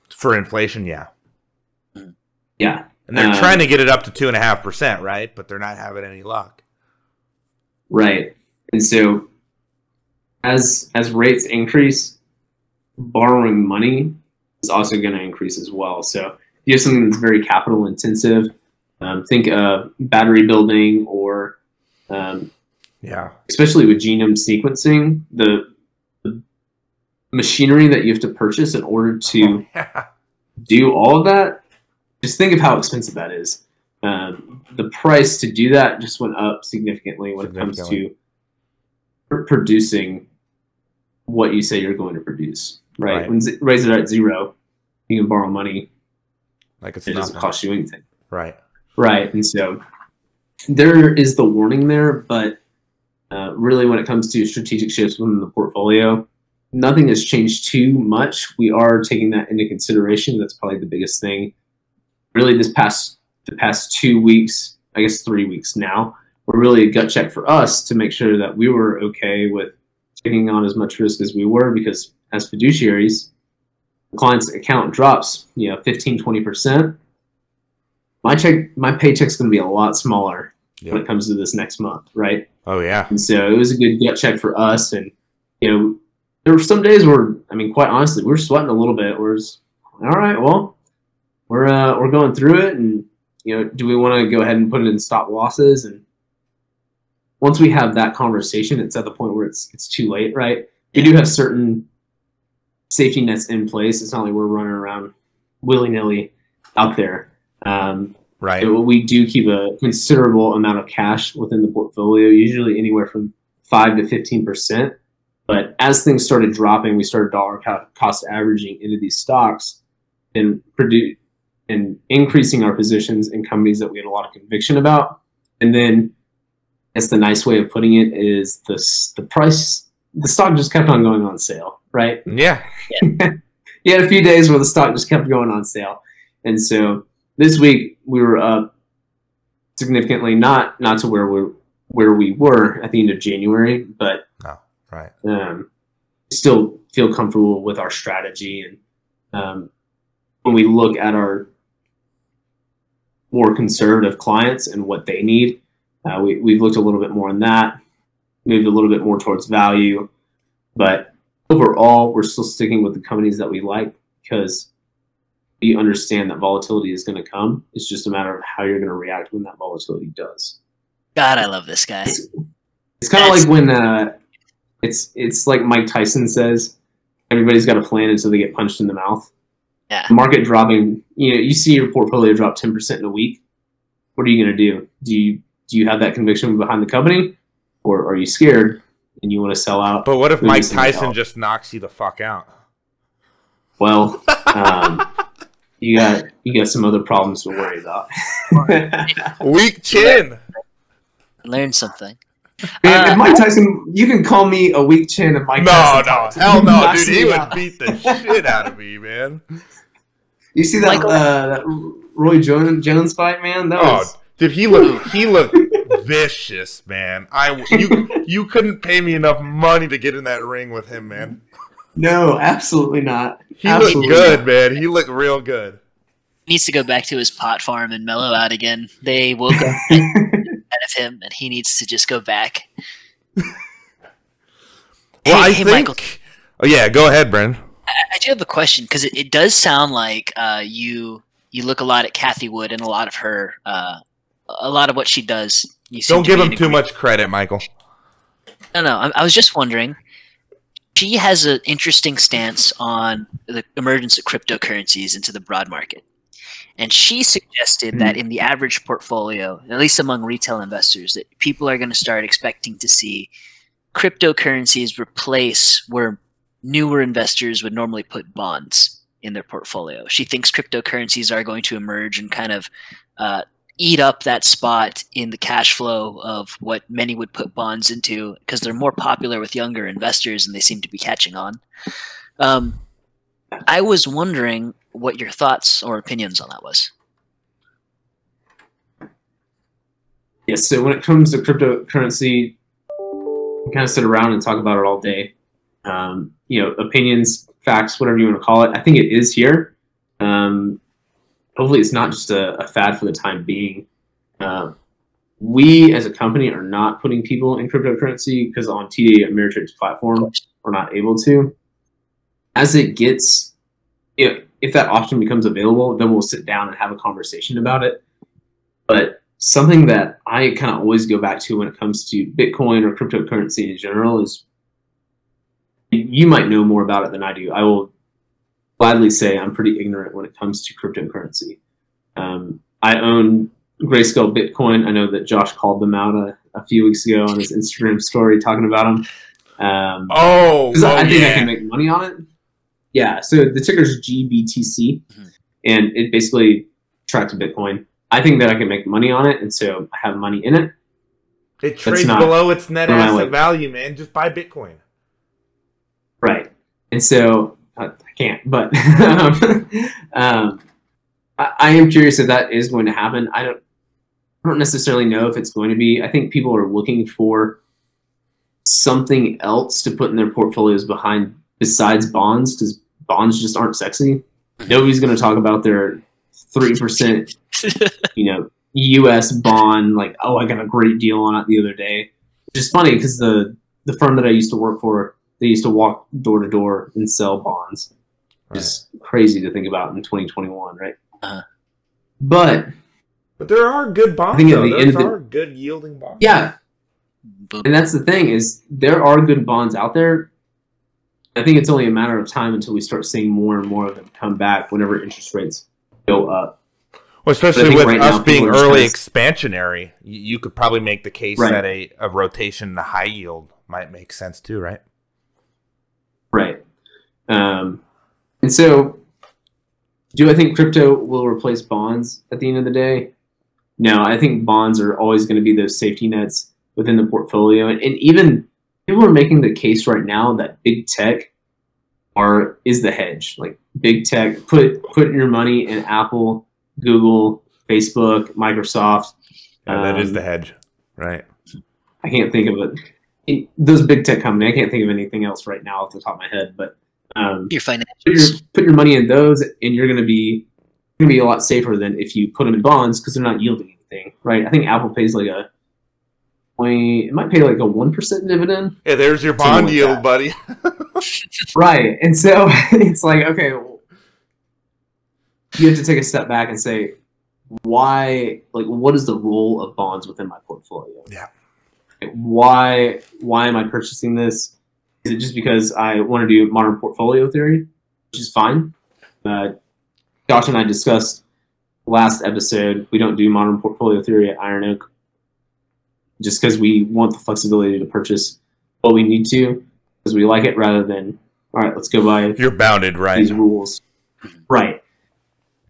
S1: For inflation, yeah.
S2: Yeah,
S1: And they're
S2: Um,
S1: trying to get it up to two and a half percent, right? But they're not having any luck.
S2: right. And so, as as rates increase, borrowing money is also going to increase as well. So, if you have something that's very capital intensive, um, think of battery building or um,
S1: Yeah.
S2: especially with genome sequencing, the, the machinery that you have to purchase in order to (laughs) do all of that, just think of how expensive that is. Um, the price to do that just went up significantly when it comes to pr- producing what you say you're going to produce. Right?
S1: Right.
S2: When z- raise it at zero, you can borrow money.
S1: like it's
S2: It doesn't cost you anything.
S1: Right.
S2: Right, and so there is the warning there, but uh, really, when it comes to strategic shifts within the portfolio, nothing has changed too much. We are taking that into consideration. That's probably the biggest thing. Really, this past the past two weeks, I guess three weeks now, were really a gut check for us to make sure that we were okay with taking on as much risk as we were, because as fiduciaries, the client's account drops, you know, 15, 20 percent. My check my paycheck's going to be a lot smaller when it comes to this next month right?
S1: Oh yeah.
S2: and so it was a good gut check for us and you know there were some days where i mean quite honestly we were sweating a little bit. We're just, all right well we're uh, we're going through it and you know do we want to go ahead and put it in stop losses and once we have that conversation, it's at the point where it's it's too late, right? We do have certain safety nets in place. It's not like we're running around willy nilly out there. Um,
S1: Right.
S2: so we do keep a considerable amount of cash within the portfolio, usually anywhere from five to fifteen percent. But as things started dropping, we started dollar cost averaging into these stocks and produce and increasing our positions in companies that we had a lot of conviction about. And then, as the nice way of putting it is this: the price, the stock just kept on going on sale, right?
S1: Yeah. (laughs)
S2: you had a few days where the stock just kept going on sale, and so this week we were up significantly, not not to where we where we were at the end of January, but
S1: Right.
S2: um, still feel comfortable with our strategy. And um, when we look at our more conservative clients and what they need, uh, we, we've looked a little bit more on that, moved a little bit more towards value. But overall, we're still sticking with the companies that we like because we understand that volatility is going to come. It's just a matter of how you're going to react when that volatility does.
S3: God, I love this guy.
S2: It's kind of like when uh, it's it's like Mike Tyson says, everybody's got a plan until they get punched in the mouth.
S3: Yeah.
S2: Market dropping, you know, you see your portfolio drop ten percent in a week. What are you going to do? Do you do you have that conviction behind the company, or are you scared and you want to sell out?
S1: But what if Mike Tyson just knocks you the fuck out?
S2: Well, (laughs) um, you got you got some other problems to worry about. (laughs)
S1: Weak chin.
S3: Learn something.
S2: Man,
S3: Uh,
S2: if Mike Tyson, you can call me a weak chin if Mike
S1: No,
S2: Tyson
S1: no,
S2: talks.
S1: hell no,
S2: Knocks
S1: dude. He would beat the shit out of me, man.
S2: You see that,
S3: Michael-
S2: uh, that Roy Jones, Jones fight, man? That
S1: Oh,
S2: was
S1: dude, he looked he looked (laughs) vicious, man. I you you couldn't pay me enough money to get in that ring with him, man.
S2: no, absolutely not.
S1: He
S2: Absolutely
S1: looked good,
S2: not.
S1: man. He looked real good.
S3: He needs to go back to his pot farm and mellow out again. They woke up out of him, and he needs to just go back.
S1: Well,
S3: Hey-
S1: I
S3: hey,
S1: think.
S3: Michael.
S1: Oh yeah, go ahead, Bren.
S3: I do have a question because it, it does sound like uh, you you look a lot at Cathie Wood and a lot of her uh, a lot of what she does.
S1: Don't give him too much credit, Michael.
S3: No, no. I, I was just wondering. She has an interesting stance on the emergence of cryptocurrencies into the broad market. And she suggested that in the average portfolio, at least among retail investors, that people are going to start expecting to see cryptocurrencies replace where newer investors would normally put bonds in their portfolio. She thinks cryptocurrencies are going to emerge and kind of uh, eat up that spot in the cash flow of what many would put bonds into because they're more popular with younger investors and they seem to be catching on. Um, I was wondering what your thoughts or opinions on that was.
S2: Yes. So when it comes to cryptocurrency, we kind of sit around and talk about it all day. Um, you know, opinions, facts, whatever you want to call it. I think it is here. Um, hopefully, it's not just a, a fad for the time being. Uh, we as a company are not putting people in cryptocurrency because on TD Ameritrade's platform, we're not able to. As it gets, you know, if that option becomes available, then we'll sit down and have a conversation about it. But something that I kind of always go back to when it comes to Bitcoin or cryptocurrency in general is you might know more about it than I do. I will gladly say I'm pretty ignorant when it comes to cryptocurrency. Um, I own Grayscale Bitcoin. I know that Josh called them out a, a few weeks ago on his Instagram story talking about them. Um,
S1: Oh,
S2: because
S1: oh
S2: I think I can make money on it. Yeah, so the ticker is GBTC,
S3: Mhm.
S2: and it basically tracks Bitcoin. I think that I can make money on it, and so I have money in it.
S1: It trades below its net asset value, man. Just buy Bitcoin.
S2: And so I, I can't, but um, (laughs) um, I, I am curious if that is going to happen. I don't, I don't necessarily know if it's going to be. I think people are looking for something else to put in their portfolios behind besides bonds because bonds just aren't sexy. Nobody's going to talk about their three percent, (laughs) you know, U.S. bond. Like, oh, I got a great deal on it the other day. Which is funny because the the firm that I used to work for, they used to walk door to door and sell bonds. It's crazy to think about in 2021, right?
S3: Uh-huh.
S2: But
S1: But there are good bonds.
S2: think at the
S1: Those
S2: end of the-
S1: are good yielding bonds.
S2: yeah, And that's the thing is there are good bonds out there. I think it's only a matter of time until we start seeing more and more of them come back whenever interest rates go up.
S1: Well, especially with
S2: right
S1: us
S2: now
S1: being
S2: people are just
S1: early
S2: kinda-
S1: expansionary, you, you could probably make the case
S2: Right.
S1: that a, a rotation the high yield might make sense too, right?
S2: Right. Um, and so, do I think crypto will replace bonds at the end of the day? No, I think bonds are always going to be those safety nets within the portfolio. And, and even people are making the case right now that big tech are is the hedge. Like big tech, put put your money in Apple, Google, Facebook, Microsoft.
S1: Yeah, that is
S2: Um,
S1: the hedge, right?
S2: I can't think of it. In those big tech companies, I can't think of anything else right now off the top of my head. But um,
S3: Your
S2: put your put your money in those, and you're going to be going to be a lot safer than if you put them in bonds because they're not yielding anything, right? I think Apple pays like a point. It might pay like a one percent dividend,
S1: Yeah, there's your bond
S2: like
S1: yield,
S2: that.
S1: buddy. (laughs) (laughs)
S2: right? And so (laughs) it's like okay, well, you have to take a step back and say why like what is the role of bonds within my portfolio
S1: Yeah.
S2: Why why am i purchasing this is it just because i want to do modern portfolio theory which is fine uh, josh and i discussed last episode we don't do modern portfolio theory at iron oak just because we want the flexibility to purchase what we need to because we like it rather than all right let's go buy
S1: You're bounded, right?
S2: these rules. Right.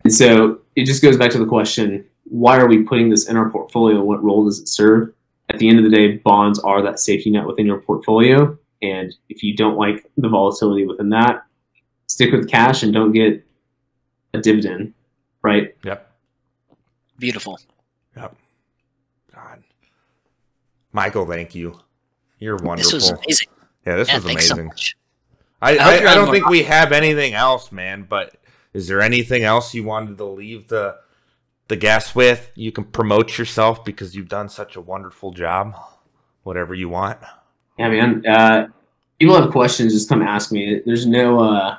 S2: And so it just goes back to the question why are we putting this in our portfolio? What role does it serve? At the end of the day, bonds are that safety net within your portfolio. And if you don't like the volatility within that, stick with cash and don't get a dividend, right?
S1: Yep.
S3: Beautiful.
S1: Yep. God. Michael, thank you. You're
S3: This
S1: wonderful.
S3: was amazing.
S1: yeah, this
S3: yeah,
S1: was
S3: thanks so
S1: amazing. I,
S3: I
S1: I, I don't think we have anything else, man. But is there anything else you wanted to leave the the guests with? You can promote yourself because you've done such a wonderful job. Whatever you want.
S2: Yeah, man. Uh, people have questions, just come ask me. There's no uh,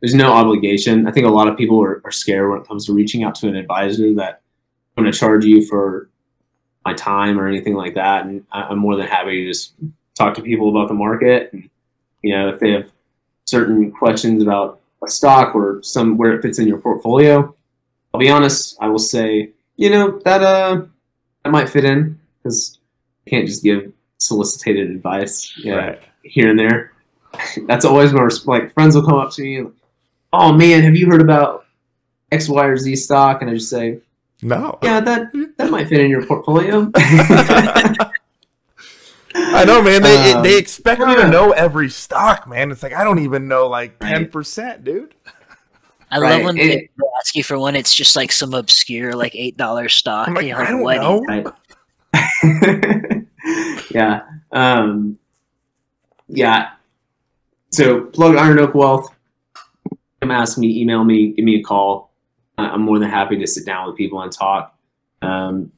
S2: there's no obligation. I think a lot of people are, are scared when it comes to reaching out to an advisor that I'm going to charge you for my time or anything like that. And I, I'm more than happy to just talk to people about the market. And, you know, if they have certain questions about a stock or some where it fits in your portfolio, I'll be honest. I will say, you know, that uh, that might fit in because I can't just give solicited advice. Yeah,
S1: Right.
S2: here and there. (laughs) That's always my res- like friends will come up to me. and, Oh man, have you heard about X, Y, or Z stock? And I just say,
S1: No.
S2: yeah, that that might fit in your portfolio. (laughs) (laughs)
S1: I know, man. They
S2: Um,
S1: they expect you
S2: yeah.
S1: to know every stock, man. It's like I don't even know like ten percent, dude.
S3: I
S2: Right,
S3: love when
S2: it-
S3: they ask you for one. It's just like some obscure, like eight dollar stock.
S1: I'm like,
S3: You're
S1: I don't
S3: what?
S1: know.
S2: Right. (laughs) yeah. Um, yeah. So plug Iron Oak Wealth. Come ask me, email me, give me a call. I- I'm more than happy to sit down with people and talk. Um,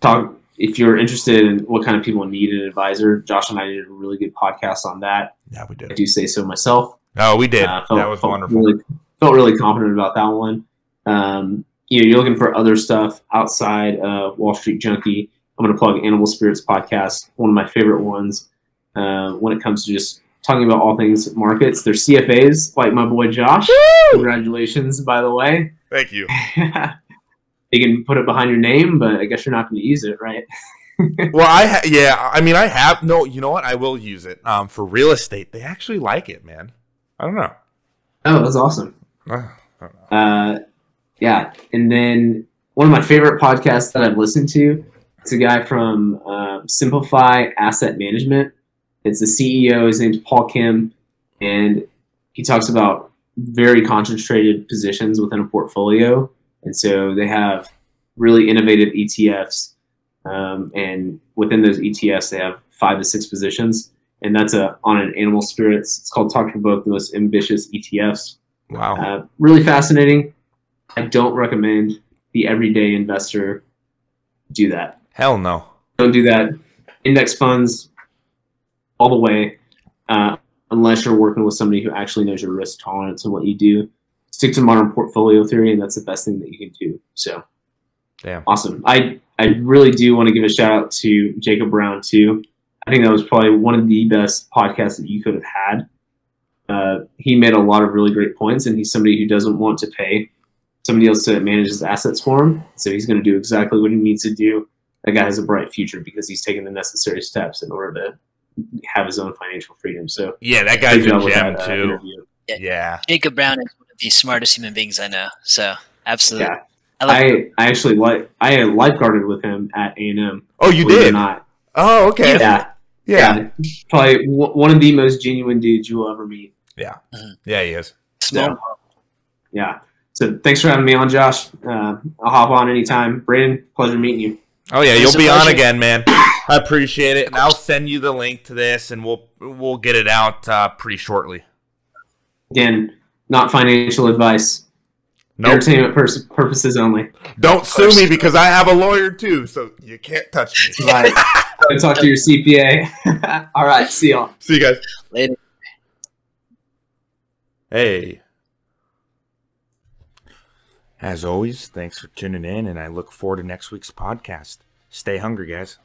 S2: talk if you're interested in what kind of people need an advisor. Josh and I did a really good podcast on that.
S1: Yeah, we did.
S2: I do say so myself.
S1: Oh, we did.
S2: Uh, felt-
S1: that was wonderful.
S2: Really, felt really confident about that one. Um, you know, you're looking for other stuff outside of Wall Street Junkie. I'm going to plug Animal Spirits podcast, one of my favorite ones. Uh, when it comes to just talking about all things markets, they're CFAs, like my boy Josh. Congratulations, by the way.
S1: Thank you. (laughs)
S2: you can put it behind your name, but I guess you're not going to use it, right? (laughs)
S1: Well, I ha- yeah. I mean, I have no. You know what? I will use it um, for real estate. They actually like it, man. I don't know.
S2: Oh, that's awesome.
S1: Uh.
S2: Uh, yeah, and then one of my favorite podcasts that I've listened to. It's a guy from um Simplify Asset Management. It's the CEO. His name's Paul Kim, and he talks about very concentrated positions within a portfolio. And so they have really innovative ETFs, um, and within those ETFs, they have five to six positions. And that's a on an animal spirits. It's called Talk Your Book, the most ambitious ETFs.
S1: Wow.
S2: Uh, really fascinating. I don't recommend the everyday investor do that.
S1: Hell no.
S2: Don't do that. Index funds all the way, uh, unless you're working with somebody who actually knows your risk tolerance and what you do. Stick to modern portfolio theory, and that's the best thing that you can do. So,
S1: Damn.
S2: awesome. I I really do want to give a shout out to Jacob Brown too. I think that was probably one of the best podcasts that you could have had. Uh, he made a lot of really great points, and he's somebody who doesn't want to pay somebody else to manage his assets for him. So he's going to do exactly what he needs to do. That guy has a bright future because he's taken the necessary steps in order to have his own financial freedom. So
S1: Yeah, that guy's
S2: good
S1: a
S2: job
S1: gem
S2: that, uh,
S1: too.
S2: interview.
S1: Yeah.
S3: Jacob Brown is one of the smartest human beings I know. So absolutely.
S2: Yeah.
S3: I love
S2: I, I actually like I lifeguarded with him at A and M.
S1: Oh, you
S2: believe or
S1: did?
S2: Not.
S1: Oh, okay.
S2: Yeah,
S1: Yeah.
S2: yeah. Probably w- one of the most genuine dudes you will ever meet.
S1: Yeah, Yeah he is.
S3: small.
S2: Yeah. Yeah. So thanks for having me on, Josh. Uh, I'll hop on anytime. Brandon, pleasure meeting you.
S1: Oh yeah, you'll
S3: was a
S1: be on again, man. I appreciate it, and I'll send you the link to this, and we'll we'll get it out uh, pretty shortly.
S2: Again, not financial advice.
S1: Nope.
S2: Entertainment pers- purposes only.
S1: Don't sue me because I have a lawyer too, so you can't touch me.
S2: Right. (laughs) Go talk to your CPA. (laughs) All right. See y'all.
S1: See you guys.
S3: Later.
S1: Hey. As always, thanks for tuning in, and I look forward to next week's podcast. Stay hungry, guys.